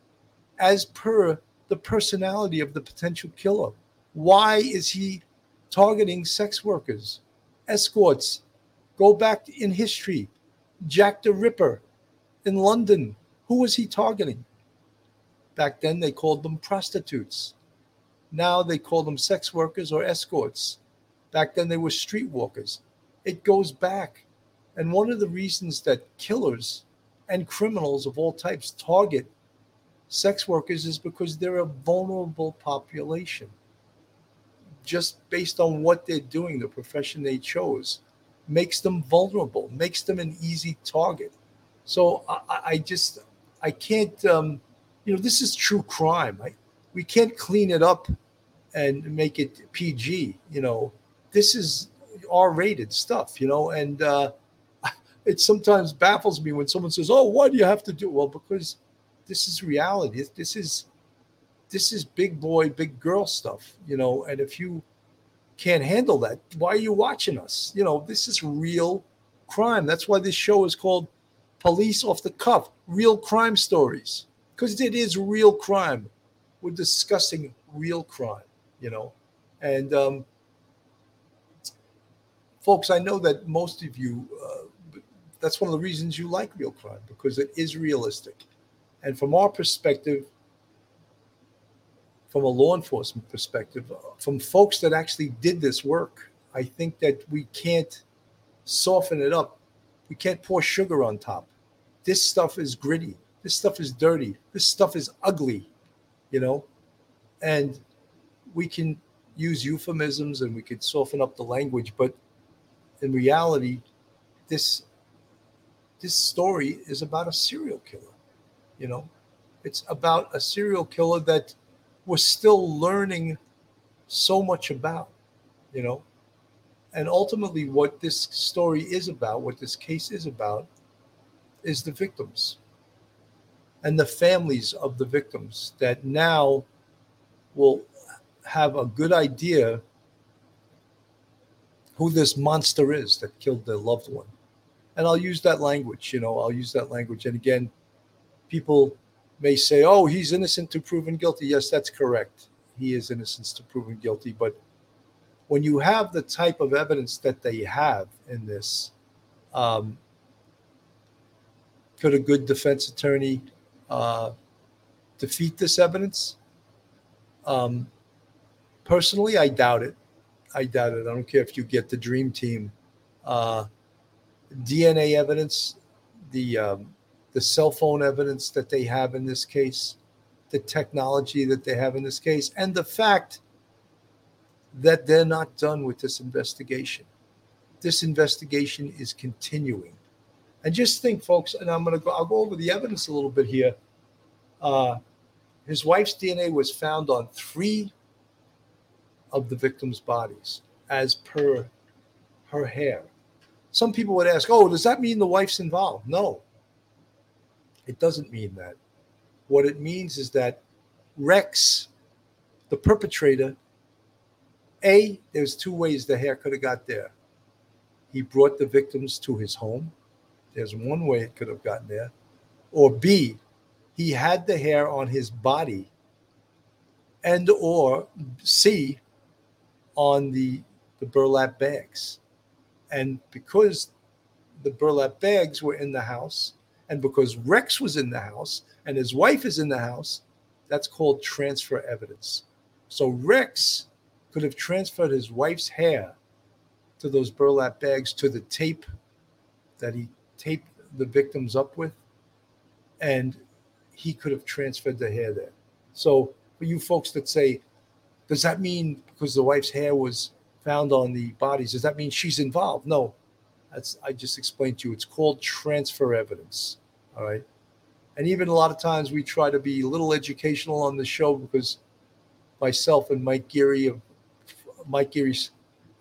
as per the personality of the potential killer. Why is he targeting sex workers, escorts? Go back in history. Jack the Ripper in London. Who was he targeting? Back then, they called them prostitutes. Now they call them sex workers or escorts. Back then they were streetwalkers. It goes back. And one of the reasons that killers and criminals of all types target sex workers is because they're a vulnerable population. Just based on what they're doing, the profession they chose makes them vulnerable, makes them an easy target. So I, I just, I can't, um, you know, this is true crime. I, we can't clean it up and make it PG. You know, this is R-rated stuff. You know, and uh, it sometimes baffles me when someone says, "Oh, why do you have to do?" Well, because this is reality. This is this is big boy, big girl stuff. You know, and if you can't handle that, why are you watching us? You know, this is real crime. That's why this show is called Police Off the Cuff, Real Crime Stories, because it is real crime we're discussing real crime, you know. And um, folks, I know that most of you, uh, that's one of the reasons you like real crime because it is realistic. And from our perspective, from a law enforcement perspective, from folks that actually did this work, I think that we can't soften it up. We can't pour sugar on top. This stuff is gritty. This stuff is dirty. This stuff is ugly you know, and we can use euphemisms and we could soften up the language, but in reality, this this story is about a serial killer. You know, it's about a serial killer that we're still learning so much about. You know, and ultimately, what this story is about, what this case is about, is the victims and the families of the victims that now will have a good idea who this monster is that killed their loved one. And I'll use that language, you know, I'll use that language. And again, people may say, oh, he's innocent to proven guilty. Yes, that's correct. He is innocent to proven guilty. But when you have the type of evidence that they have in this, um, could a good defense attorney uh, defeat this evidence? Um, personally, I doubt it. I doubt it. I don't care if you get the dream team uh, DNA evidence, the um, the cell phone evidence that they have in this case, the technology that they have in this case, and the fact that they're not done with this investigation. This investigation is continuing. And just think, folks, and I'm going to go, I'll go over the evidence a little bit here. Uh, his wife's DNA was found on three of the victims' bodies as per her hair. Some people would ask, oh, does that mean the wife's involved? No, it doesn't mean that. What it means is that Rex, the perpetrator, A, there's two ways the hair could have got there. He brought the victims to his home. There's one way it could have gotten there. Or B, he had the hair on his body. And or C, on the, the burlap bags. And because the burlap bags were in the house, and because Rex was in the house and his wife is in the house, that's called transfer evidence. So Rex could have transferred his wife's hair to those burlap bags to the tape that he taped the victims up with, and he could have transferred the hair there. So for you folks that say, does that mean because the wife's hair was found on the bodies, does that mean she's involved? No. That's I just explained to you. It's called transfer evidence. All right. And even a lot of times we try to be a little educational on the show because myself and Mike Geary of Mike Geary's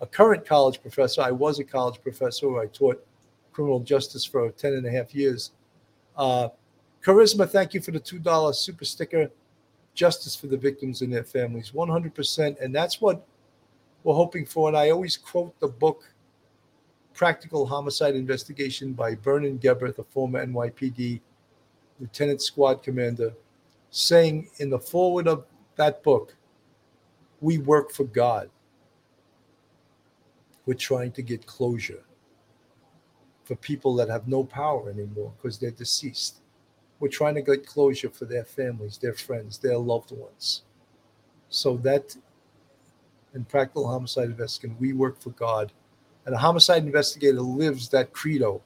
a current college professor. I was a college professor. I taught criminal justice for 10 and a half years. Uh, Charisma, thank you for the $2 super sticker justice for the victims and their families 100% and that's what we're hoping for and i always quote the book practical homicide investigation by Vernon Geberth a former nypd lieutenant squad commander saying in the forward of that book we work for god we're trying to get closure for people that have no power anymore because they're deceased we're trying to get closure for their families, their friends, their loved ones. So that in practical homicide investigation, we work for God. And a homicide investigator lives that credo,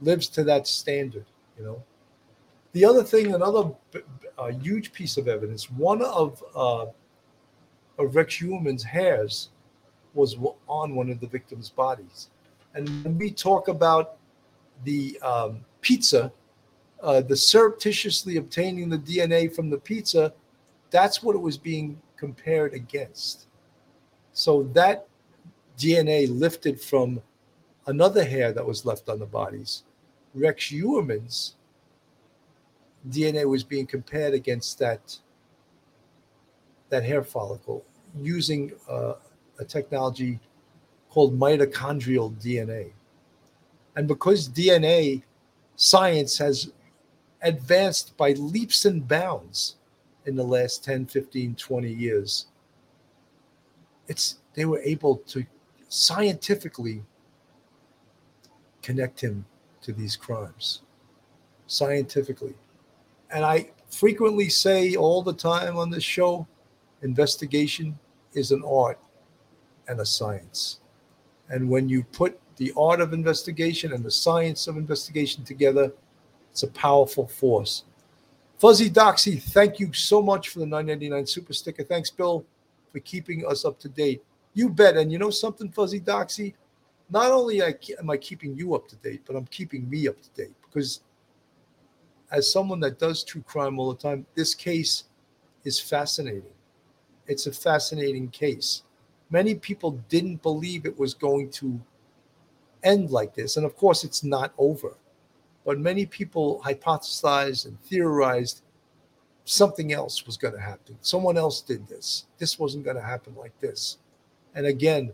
lives to that standard, you know. The other thing, another uh, huge piece of evidence, one of uh, of Rex Heuermann's hairs was on one of the victims' bodies. And when we talk about the um, pizza uh, the surreptitiously obtaining the DNA from the pizza, that's what it was being compared against. So that DNA lifted from another hair that was left on the bodies. Rex Heuermann's DNA was being compared against that that hair follicle using uh, a technology called mitochondrial DNA. And because DNA science has advanced by leaps and bounds in the last 10, 15, 20 years. It's they were able to scientifically connect him to these crimes. Scientifically. And I frequently say all the time on this show investigation is an art and a science. And when you put the art of investigation and the science of investigation together, it's a powerful force. Fuzzy Doxy, thank you so much for the 999 super sticker. Thanks, Bill, for keeping us up to date. You bet. And you know something, Fuzzy Doxy? Not only am I keeping you up to date, but I'm keeping me up to date because as someone that does true crime all the time, this case is fascinating. It's a fascinating case. Many people didn't believe it was going to end like this. And of course, it's not over. But many people hypothesized and theorized something else was going to happen. Someone else did this. This wasn't going to happen like this. And again,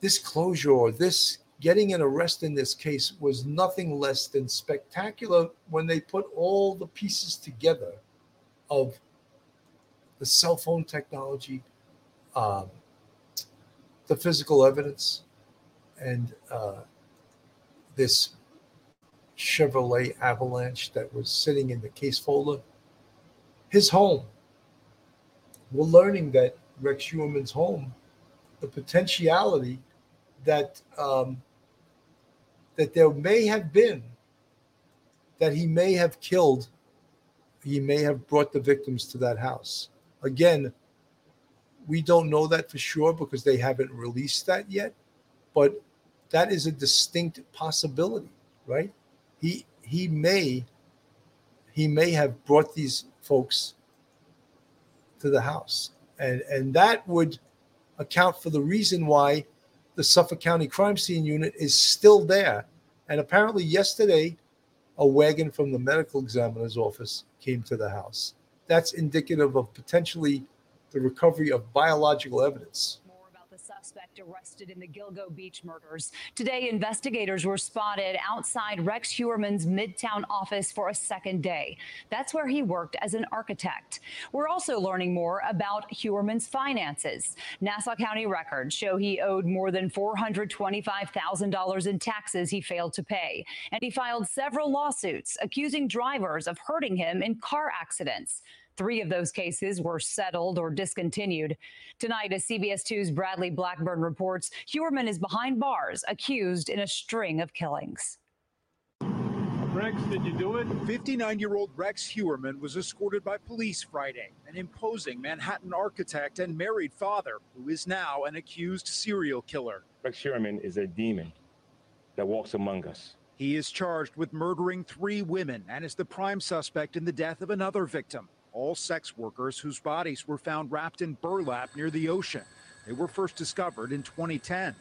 this closure or this getting an arrest in this case was nothing less than spectacular when they put all the pieces together of the cell phone technology, um, the physical evidence, and uh, this Chevrolet Avalanche that was sitting in the case folder. His home. We're learning that Rex Heuermann's home, the potentiality that um, that there may have been that he may have killed, he may have brought the victims to that house. Again, we don't know that for sure because they haven't released that yet, but that is a distinct possibility, right? He he may he may have brought these folks to the house. And and that would account for the reason why the Suffolk County Crime Scene Unit is still there. And apparently yesterday a wagon from the medical examiner's office came to the house. That's indicative of potentially the recovery of biological evidence arrested in the Gilgo Beach murders. Today, investigators were spotted outside Rex Heuermann's Midtown office for a second day. That's where he worked as an architect. We're also learning more about Heuermann's finances. Nassau County records show he owed more than $425,000 in taxes he failed to pay, and he filed several lawsuits accusing drivers of hurting him in car accidents. Three of those cases were settled or discontinued. Tonight, as CBS 2's Bradley Blackburn reports, Heuermann is behind bars, accused in a string of killings. Rex, did you do it? 59 year old Rex Heuermann was escorted by police Friday, an imposing Manhattan architect and married father who is now an accused serial killer. Rex Heuermann is a demon that walks among us. He is charged with murdering three women and is the prime suspect in the death of another victim all sex workers whose bodies were found wrapped in burlap near the ocean. They were first discovered in 2010.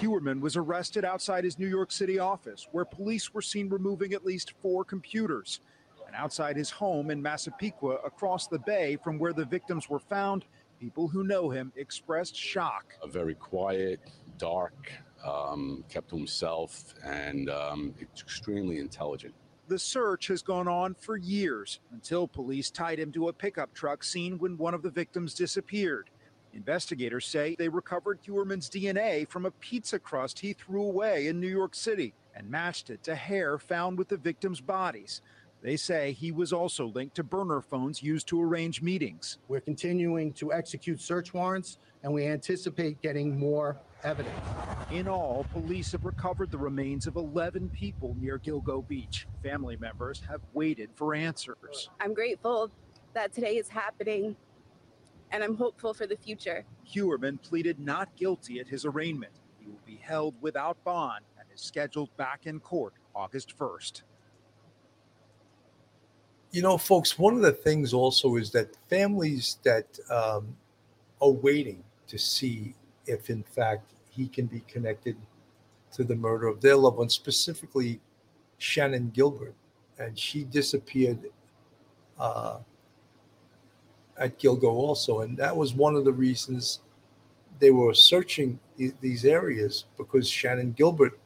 Heuermann was arrested outside his New York City office, where police were seen removing at least four computers. And outside his home in Massapequa, across the bay from where the victims were found, people who know him expressed shock. A very quiet, dark, um, kept to himself, and um, extremely intelligent. The search has gone on for years until police tied him to a pickup truck seen when one of the victims disappeared. Investigators say they recovered Heuermann's DNA from a pizza crust he threw away in New York City and matched it to hair found with the victims' bodies. They say he was also linked to burner phones used to arrange meetings. We're continuing to execute search warrants, and we anticipate getting more evidence. In all, police have recovered the remains of 11 people near Gilgo Beach. Family members have waited for answers. I'm grateful that today is happening, and I'm hopeful for the future. Heuermann pleaded not guilty at his arraignment. He will be held without bond and is scheduled back in court August 1st. You know, folks, one of the things also is that families that um, are waiting to see if, in fact, he can be connected to the murder of their loved one, specifically Shannan Gilbert. And she disappeared uh, at Gilgo also. And that was one of the reasons they were searching th- these areas because Shannan Gilbert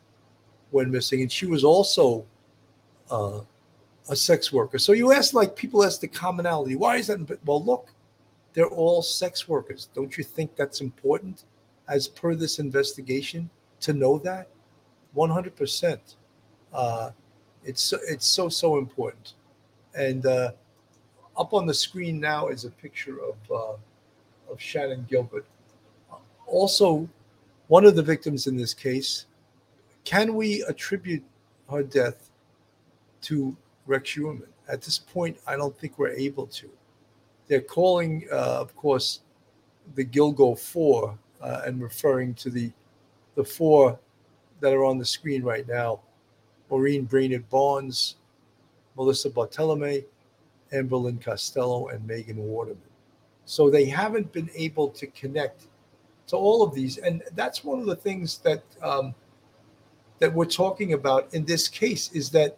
went missing. And she was also uh, a sex worker. So you ask, like, people ask the commonality. Why is that? Well, look, they're all sex workers. Don't you think that's important? As per this investigation to know that? 100% uh, it's so, it's so so important. And uh, up on the screen now is a picture of uh, of Shannan Gilbert. Also one of the victims in this case can we attribute her death to Rex Heuermann at this point I don't think we're able to. They're calling uh, of course the Gilgo 4 uh, and referring to the the four that are on the screen right now: Maureen Brainerd Barnes, Melissa Barthelemy, Amberlynn Costello, and Megan Waterman. So they haven't been able to connect to all of these, and that's one of the things that um, that we're talking about in this case is that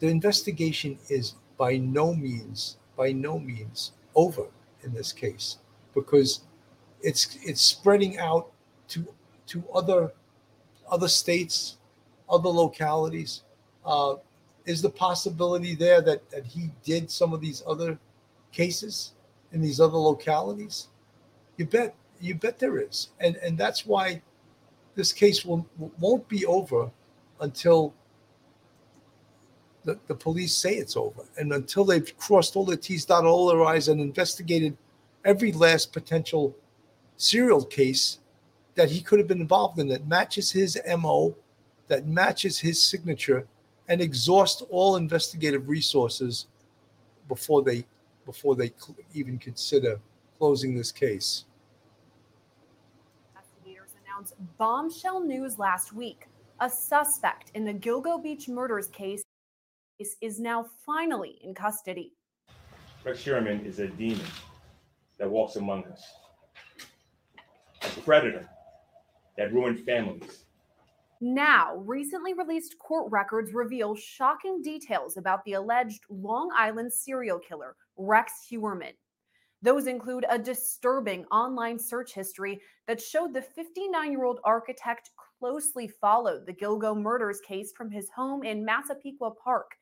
the investigation is by no means by no means over in this case because it's it's spreading out to to other other states, other localities? Uh, is the possibility there that, that he did some of these other cases in these other localities? You bet, you bet there is, and and that's why this case will won't be over until the, the police say it's over, and until they've crossed all the T's, dotted all their I's, and investigated every last potential serial case that he could have been involved in that matches his MO, that matches his signature, and exhaust all investigative resources before they before they cl- even consider closing this case. Investigators announced bombshell news last week. A suspect in the Gilgo Beach murders case is now finally in custody. Rex Heuermann is a demon that walks among us, a predator that ruined families. Now, recently released court records reveal shocking details about the alleged Long Island serial killer, Rex Heuermann. Those include a disturbing online search history that showed the 59 year old architect closely followed the Gilgo murders case from his home in Massapequa Park.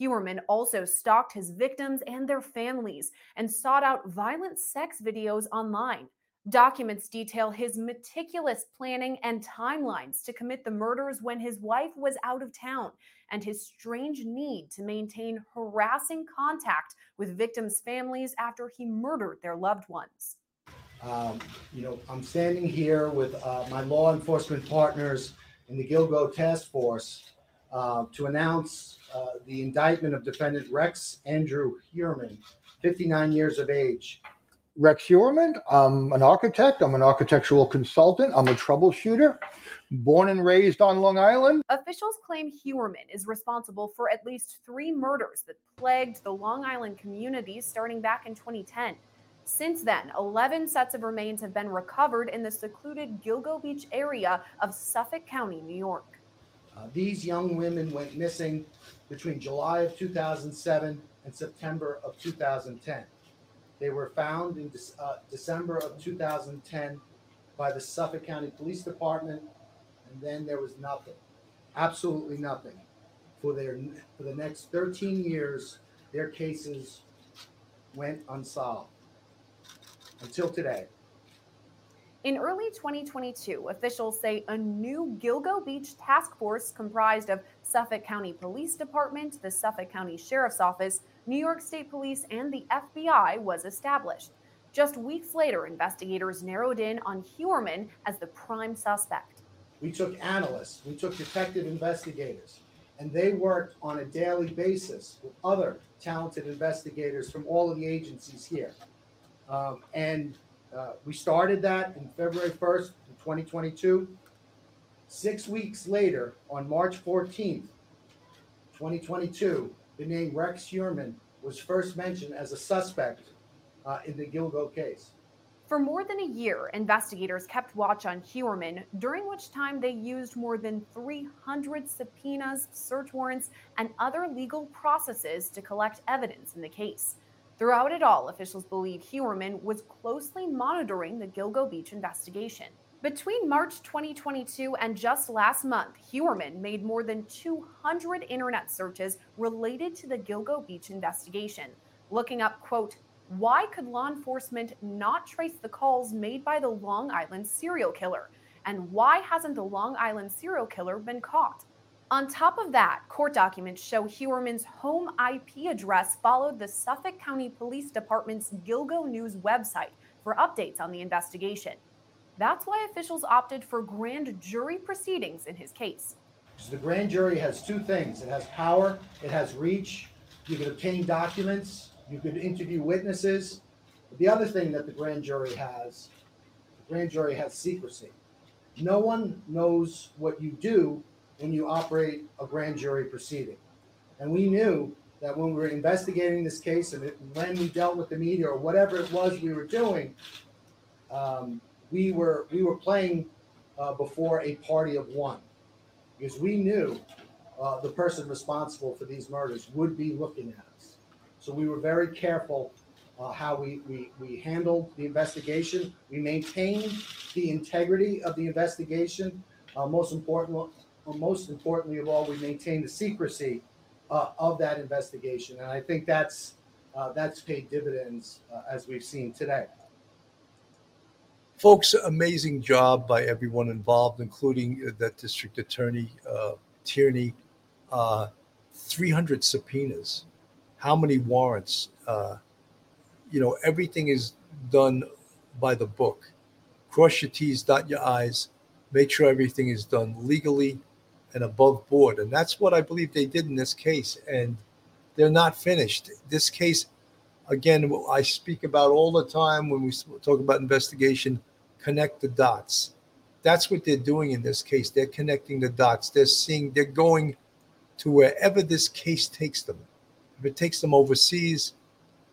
Heuermann also stalked his victims and their families and sought out violent sex videos online. Documents detail his meticulous planning and timelines to commit the murders when his wife was out of town and his strange need to maintain harassing contact with victims' families after he murdered their loved ones. Um, you know, I'm standing here with uh, my law enforcement partners in the Gilgo Task Force uh, to announce uh, the indictment of defendant Rex Andrew Heuermann, 59 years of age. Rex Heuermann. I'm an architect. I'm an architectural consultant. I'm a troubleshooter. Born and raised on Long Island. Officials claim Heuermann is responsible for at least three murders that plagued the Long Island community starting back in 2010. Since then, 11 sets of remains have been recovered in the secluded Gilgo Beach area of Suffolk County, New York. Uh, these young women went missing between July of 2007 and September of 2010. They were found in uh, December of 2010 by the Suffolk County Police Department, and then there was nothing, absolutely nothing. For their for the next 13 years, their cases went unsolved until today. In early 2022, officials say a new Gilgo Beach task force comprised of Suffolk County Police Department, the Suffolk County Sheriff's Office, New York State Police, and the FBI was established. Just weeks later, investigators narrowed in on Heuermann as the prime suspect. We took analysts, we took detective investigators, and they worked on a daily basis with other talented investigators from all of the agencies here. Um, and uh, we started that in February 1st, 2022. Six weeks later, on March 14th, 2022, the name Rex Heuermann was first mentioned as a suspect uh, in the Gilgo case. For more than a year, investigators kept watch on Heuermann, during which time they used more than 300 subpoenas, search warrants, and other legal processes to collect evidence in the case. Throughout it all, officials believe Heuermann was closely monitoring the Gilgo Beach investigation. Between March 2022 and just last month, Heuermann made more than 200 internet searches related to the Gilgo Beach investigation, looking up, quote, why could law enforcement not trace the calls made by the Long Island serial killer? And why hasn't the Long Island serial killer been caught? On top of that, court documents show Heuermann's home IP address followed the Suffolk County Police Department's Gilgo News website for updates on the investigation. That's why officials opted for grand jury proceedings in his case. The grand jury has two things it has power, it has reach. You can obtain documents, you could interview witnesses. The other thing that the grand jury has, the grand jury has secrecy. No one knows what you do when you operate a grand jury proceeding. And we knew that when we were investigating this case and when we dealt with the media or whatever it was we were doing, um, we were we were playing uh, before a party of one because we knew uh, the person responsible for these murders would be looking at us. So we were very careful uh, how we, we, we handled the investigation. We maintained the integrity of the investigation. Uh, most important, most importantly of all, we maintained the secrecy uh, of that investigation. And I think that's, uh, that's paid dividends uh, as we've seen today. Folks, amazing job by everyone involved, including uh, that district attorney, uh, Tierney. Uh, 300 subpoenas. How many warrants? Uh, you know, everything is done by the book. Cross your T's, dot your I's, make sure everything is done legally and above board. And that's what I believe they did in this case. And they're not finished. This case, again, I speak about all the time when we talk about investigation connect the dots. That's what they're doing in this case. They're connecting the dots. They're seeing, they're going to wherever this case takes them. If it takes them overseas,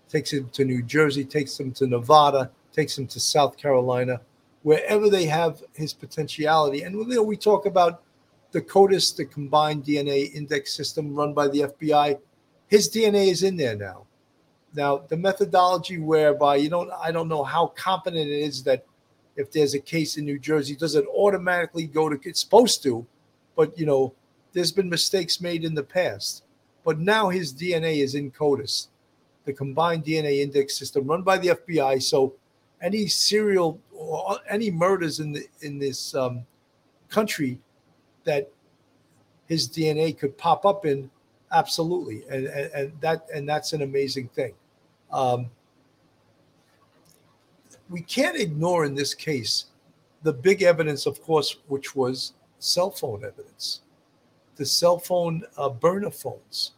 takes them to New Jersey, takes them to Nevada, takes them to South Carolina, wherever they have his potentiality. And you know, we talk about the CODIS, the combined DNA index system run by the FBI. His DNA is in there now. Now, the methodology whereby you don't, I don't know how competent it is that if there's a case in New Jersey, does it automatically go to? It's supposed to, but you know, there's been mistakes made in the past. But now his DNA is in CODIS, the combined DNA index system run by the FBI. So any serial or any murders in the in this um, country that his DNA could pop up in, absolutely, and, and, and that and that's an amazing thing. Um, we can't ignore in this case the big evidence, of course, which was cell phone evidence, the cell phone uh, burner phones,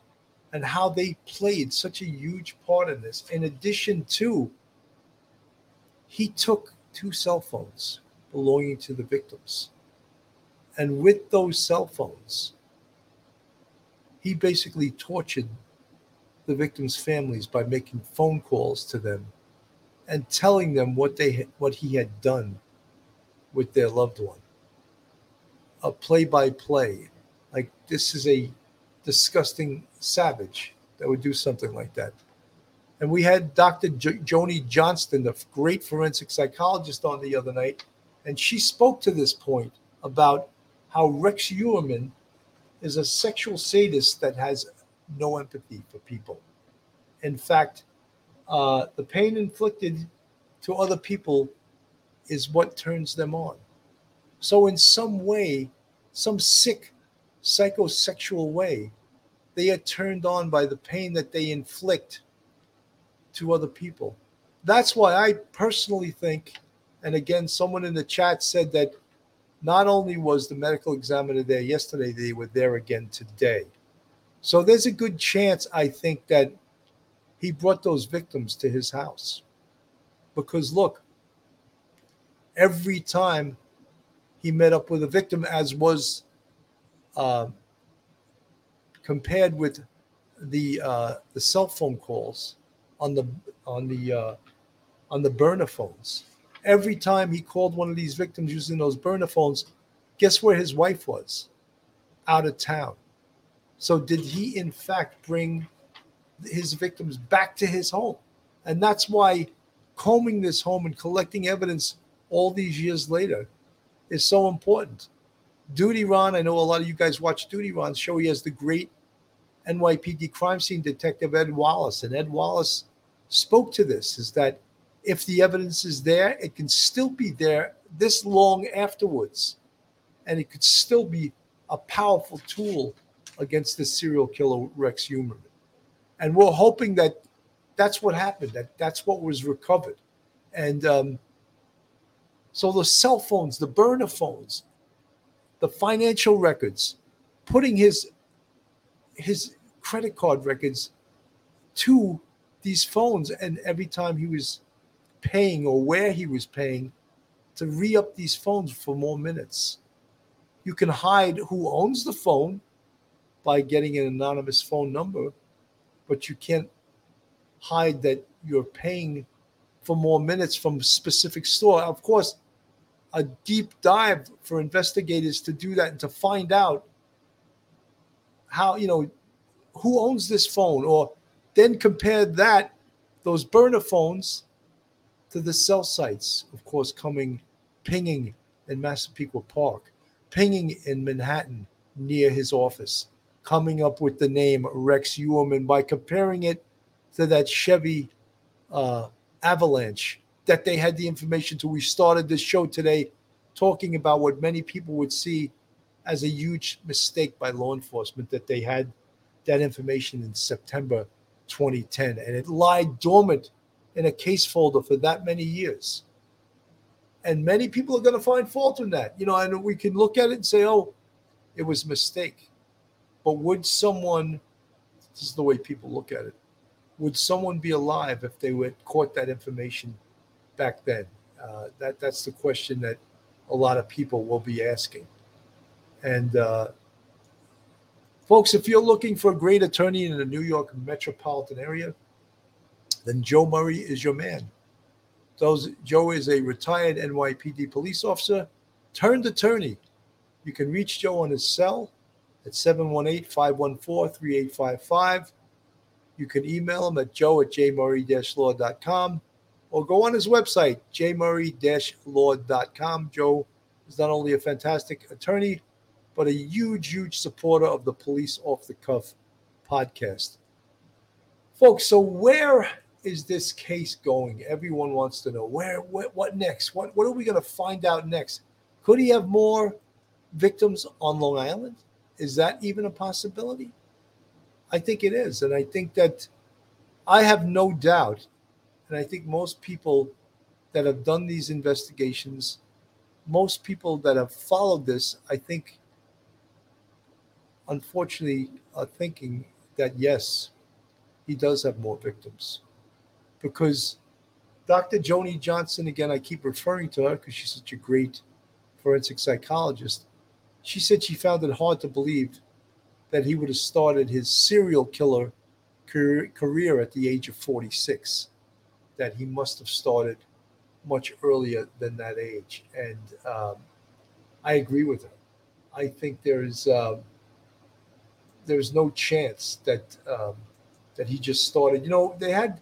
and how they played such a huge part in this. In addition to, he took two cell phones belonging to the victims. And with those cell phones, he basically tortured the victims' families by making phone calls to them and telling them what they what he had done with their loved one. A play by play. Like this is a disgusting savage that would do something like that. And we had Dr. Jo- Joni Johnston, the great forensic psychologist, on the other night, and she spoke to this point about how Rex Heuermann is a sexual sadist that has no empathy for people. In fact, uh, the pain inflicted to other people is what turns them on. So, in some way, some sick psychosexual way, they are turned on by the pain that they inflict to other people. That's why I personally think, and again, someone in the chat said that not only was the medical examiner there yesterday, they were there again today. So there's a good chance, I think, that he brought those victims to his house. Because look, every time he met up with a victim, as was uh, compared with the uh, the cell phone calls on the on the uh, on the burner phones. Every time he called one of these victims using those burner phones, guess where his wife was? Out of town. So did he in fact bring his victims back to his home? And that's why combing this home and collecting evidence all these years later is so important. Duty Ron, I know a lot of you guys watch Duty Ron's show. He has the great NYPD crime scene detective Ed Wallace, and Ed Wallace spoke to this: is that if the evidence is there, it can still be there this long afterwards, and it could still be a powerful tool against the serial killer Rex Heuermann. And we're hoping that that's what happened. That that's what was recovered, and um, so the cell phones, the burner phones, the financial records, putting his his credit card records to these phones, and every time he was paying or where he was paying to re up these phones for more minutes. You can hide who owns the phone by getting an anonymous phone number, but you can't hide that you're paying for more minutes from a specific store. Of course, a deep dive for investigators to do that and to find out how you know who owns this phone or then compare that those burner phones to the cell sites, of course, coming pinging in Massapequa Park, pinging in Manhattan near his office, coming up with the name Rex Heuermann by comparing it to that Chevy uh, Avalanche that they had the information to. We started this show today talking about what many people would see as a huge mistake by law enforcement that they had that information in September 2010 and it lied dormant in a case folder for that many years. And many people are going to find fault in that, you know, and we can look at it and say, oh, it was a mistake. But would someone, this is the way people look at it, would someone be alive if they would caught that information back then? Uh, that that's the question that a lot of people will be asking. And uh, folks, if you're looking for a great attorney in the New York metropolitan area, then Joe Murray is your man. Those, Joe is a retired NYPD police officer turned attorney. You can reach Joe on his cell at 718 514 3855. You can email him at joe at jmurray-law.com or go on his website, jmurray-law.com. Joe is not only a fantastic attorney, but a huge, huge supporter of the Police Off the Cuff podcast. Folks, so where is this case going? Everyone wants to know where, what, what next? What, what are we going to find out next? Could he have more victims on Long Island? Is that even a possibility? I think it is. And I think that I have no doubt, and I think most people that have done these investigations, most people that have followed this, I think, unfortunately, are thinking that yes, he does have more victims because Dr. Joni Johnston, again, I keep referring to her because she's such a great forensic psychologist. She said she found it hard to believe that he would have started his serial killer career at the age of 46, that he must have started much earlier than that age. And um, I agree with her. I think there's um, there's no chance that um, that he just started. You know, they had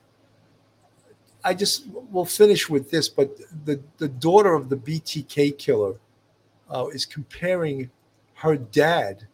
I just will finish with this, but the the daughter of the BTK killer uh, is comparing her dad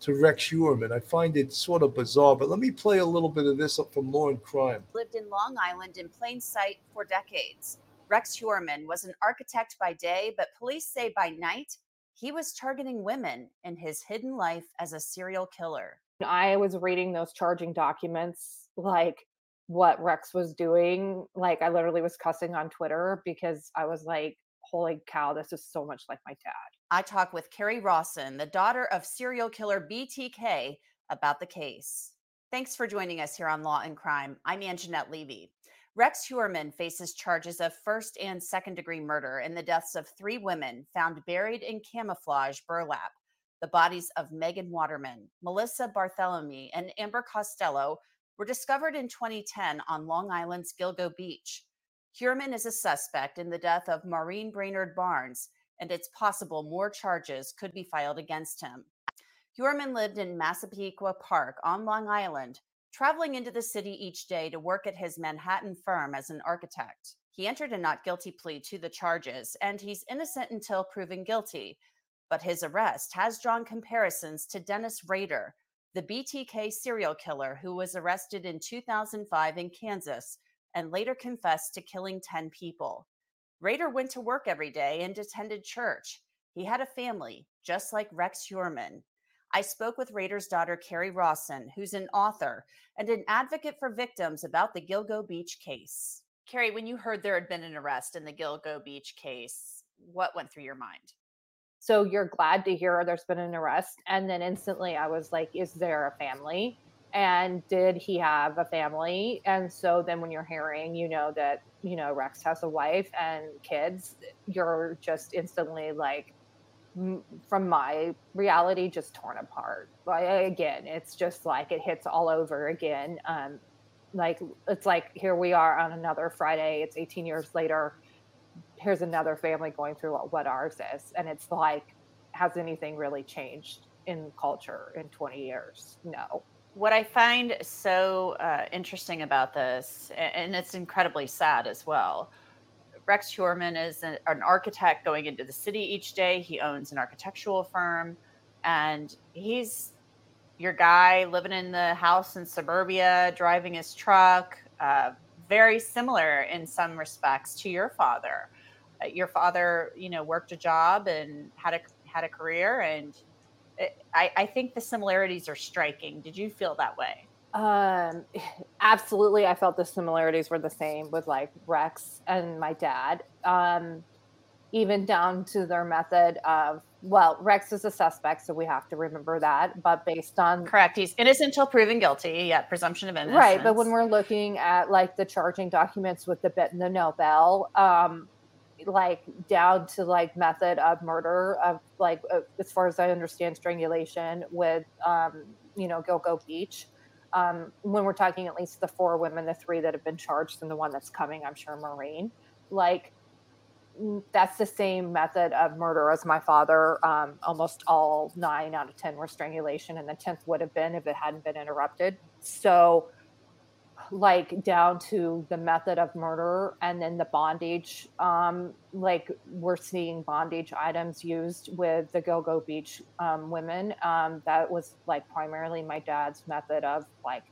to Rex Heuermann. I find it sort of bizarre, but let me play a little bit of this up from Law and Crime. Lived in Long Island in plain sight for decades. Rex Heuermann was an architect by day, but police say by night he was targeting women in his hidden life as a serial killer. I was reading those charging documents like what Rex was doing. Like I literally was cussing on Twitter because I was like, holy cow, this is so much like my dad. I talk with Kerri Rawson, the daughter of serial killer BTK, about the case. Thanks for joining us here on Law and Crime. I'm Angenette Levy. Rex Heuermann faces charges of first and second degree murder in the deaths of three women found buried in camouflage burlap. The bodies of Megan Waterman, Melissa Barthelemy, and Amber Costello were discovered in 2010 on Long Island's Gilgo Beach. Heuermann is a suspect in the death of Maureen Brainard Barnes, and it's possible more charges could be filed against him. Heuermann lived in Massapequa Park on Long Island, traveling into the city each day to work at his Manhattan firm as an architect. He entered a not guilty plea to the charges, and he's innocent until proven guilty. But his arrest has drawn comparisons to Dennis Rader, the BTK serial killer who was arrested in 2005 in Kansas and later confessed to killing 10 people. Rader went to work every day and attended church. He had a family, just like Rex Heuermann. I spoke with Rader's daughter, Kerri Rawson, who's an author and an advocate for victims about the Gilgo Beach case. Kerri, when you heard there had been an arrest in the Gilgo Beach case, what went through your mind? So you're glad to hear there's been an arrest. And then instantly I was like, is there a family? And did he have a family? And so then when you're hearing, you know, that, you know, Rex has a wife and kids, you're just instantly like, from my reality, just torn apart. But again, it's just like it hits all over again. Um, like it's like here we are on another Friday. It's 18 years later here's another family going through what, what ours is. And it's like, has anything really changed in culture in 20 years? No. What I find so uh, interesting about this, and it's incredibly sad as well. Rex Heuermann is an, an architect going into the city each day. He owns an architectural firm, and he's your guy living in the house in suburbia, driving his truck. Uh, very similar in some respects to your father. Uh, your father, you know, worked a job and had a had a career, and I, I think the similarities are striking. Did you feel that way? Um, [SIGHS] absolutely. I felt the similarities were the same with like Rex and my dad. Um, even down to their method of well, Rex is a suspect, so we have to remember that. But based on correct, he's innocent until proven guilty. Yeah, presumption of innocence. Right, but when we're looking at like the charging documents with the bit and the no bell, um, like down to like method of murder of like uh, as far as I understand strangulation with um, you know Gilgo Beach. Um, when we're talking at least the four women, the three that have been charged, and the one that's coming, I'm sure Maureen, like that's the same method of murder as my father. Um, almost all nine out of ten were strangulation, and the tenth would have been if it hadn't been interrupted. So like down to the method of murder and then the bondage um like we're seeing bondage items used with the gilgo beach um, women um that was like primarily my dad's method of like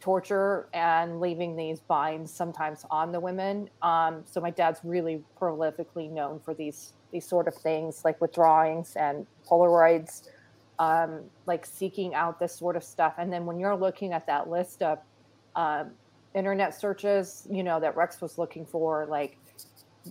torture and leaving these binds sometimes on the women um so my dad's really prolifically known for these these sort of things like with drawings and polaroids um, like seeking out this sort of stuff. And then when you're looking at that list of um, internet searches, you know, that Rex was looking for, like,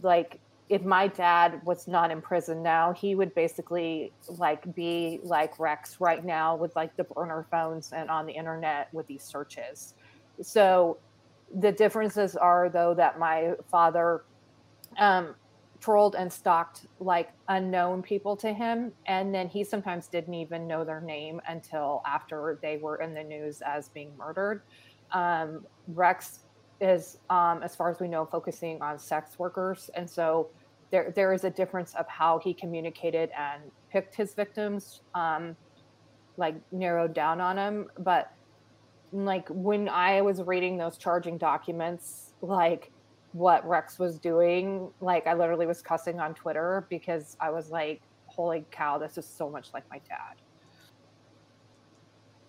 like if my dad was not in prison now, he would basically like be like Rex right now with like the burner phones and on the internet with these searches. So the differences are though that my father um, trolled and stalked like unknown people to him and then he sometimes didn't even know their name until after they were in the news as being murdered um, rex is um, as far as we know focusing on sex workers and so there, there is a difference of how he communicated and picked his victims um, like narrowed down on him but like when i was reading those charging documents like what Rex was doing. Like I literally was cussing on Twitter because I was like, holy cow, this is so much like my dad.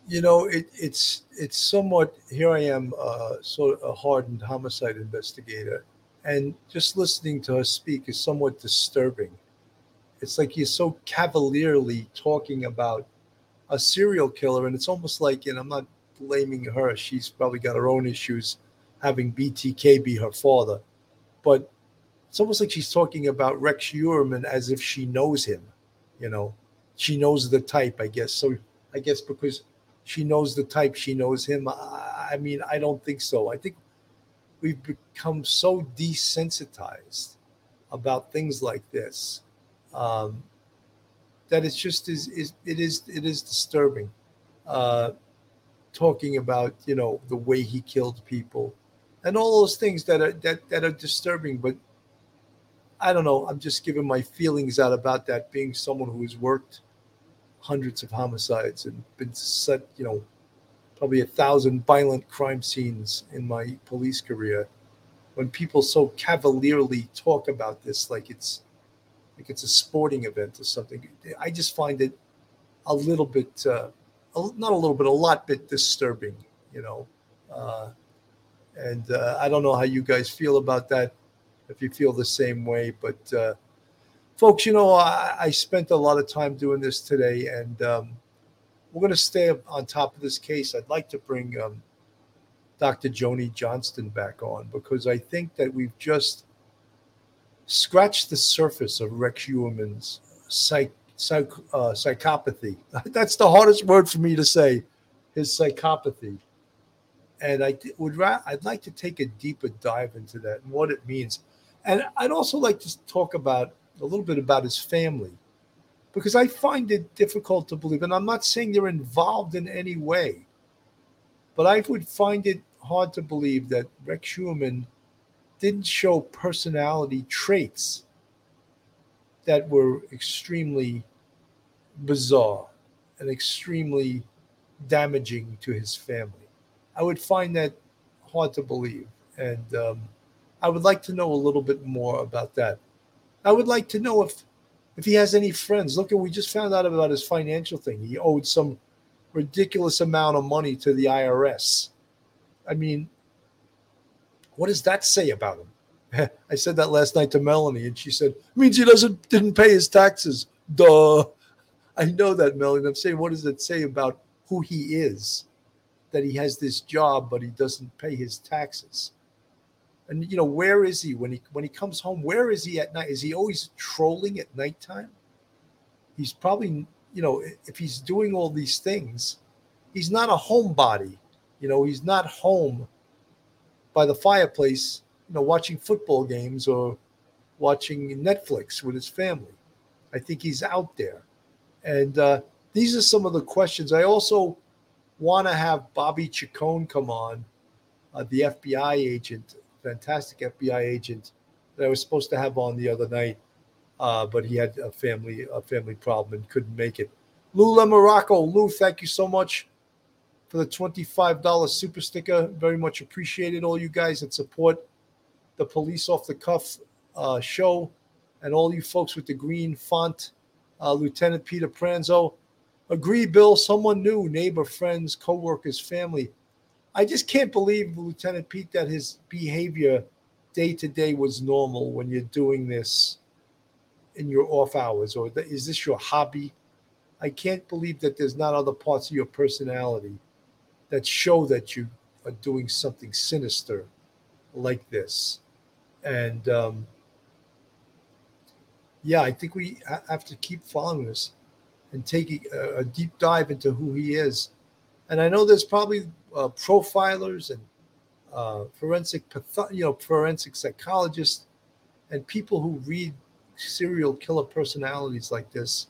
You know, it, it's it's somewhat. Here I am, uh, sort of a hardened homicide investigator, and just listening to her speak is somewhat disturbing. It's like you're so cavalierly talking about a serial killer, and it's almost like, and I'm not blaming her. She's probably got her own issues having BTK be her father, but it's almost like she's talking about Rex Heuermann as if she knows him. You know, she knows the type, I guess. So I guess because she knows the type, she knows him. I, mean, I don't think so. I think we've become so desensitized about things like this um, that it's just is, is it is it is disturbing. Uh, talking about you know the way he killed people and all those things that are that that are disturbing. But I don't know. I'm just giving my feelings out about that. Being someone who has worked hundreds of homicides and been set, you know, probably a thousand violent crime scenes in my police career. When people so cavalierly talk about this, like it's like it's a sporting event or something, I just find it a little bit, uh, not a little bit, a lot bit disturbing. You know, uh, and uh, I don't know how you guys feel about that, if you feel the same way. But uh, folks, you know, I, I, spent a lot of time doing this today, and um, we're going to stay on top of this case. I'd like to bring um, Dr. Joni Johnston back on because I think that we've just scratched the surface of Rex Heuermann's psych, psych, uh, psychopathy. [LAUGHS] That's the hardest word for me to say, his psychopathy and I would ra- I'd like to take a deeper dive into that and what it means, and I'd also like to talk about a little bit about his family, because I find it difficult to believe, and I'm not saying they're involved in any way, but I would find it hard to believe that Rex Heuermann didn't show personality traits that were extremely bizarre and extremely damaging to his family. I would find that hard to believe. And um, I would like to know a little bit more about that. I would like to know if if he has any friends. Look, we just found out about his financial thing. He owed some ridiculous amount of money to the IRS. I mean, what does that say about him? [LAUGHS] I said that last night to Melanie, and she said, means he doesn't didn't pay his taxes. Duh. I know that, Melanie. I'm saying, what does it say about who he is? That he has this job, but he doesn't pay his taxes. And you know, where is he when he when he comes home? Where is he at night? Is he always trolling at nighttime? He's probably, you know, if he's doing all these things, he's not a homebody. You know, he's not home by the fireplace, you know, watching football games or watching Netflix with his family. I think he's out there. And uh, these are some of the questions. I also want to have Bobby Chacon come on, uh, the FBI agent, fantastic FBI agent that I was supposed to have on the other night, uh, but he had a family a family problem and couldn't make it. Lou Morocco, Lou, thank you so much for the $25 super sticker. Very much appreciated all you guys that support the Police Off the Cuff uh, show and all you folks with the green font. Uh, Lieutenant Peter Pranzo. Agree, Bill. Someone new, neighbor, friends, co-workers, family. I just can't believe, Lieutenant Pete, that his behavior day to day was normal when you're doing this in your off hours, or th- is this your hobby? I can't believe that there's not other parts of your personality that show that you are doing something sinister like this. And um, yeah, I think we have to keep following this and taking a, a deep dive into who he is. And I know there's probably uh, profilers and uh, forensic, patho- you know, forensic psychologists and people who read serial killer personalities like this.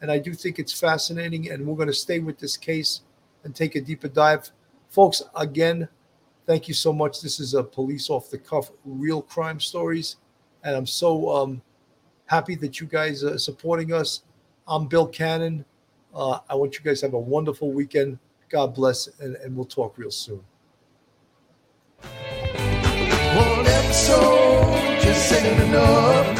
And I do think it's fascinating, and we're going to stay with this case and take a deeper dive. Folks, again, thank you so much. This is a police off the cuff, real crime stories. And I'm so um, happy that you guys are supporting us. I'm Bill Cannon. Uh, I want you guys to have a wonderful weekend. God bless, and, and we'll talk real soon. One episode just.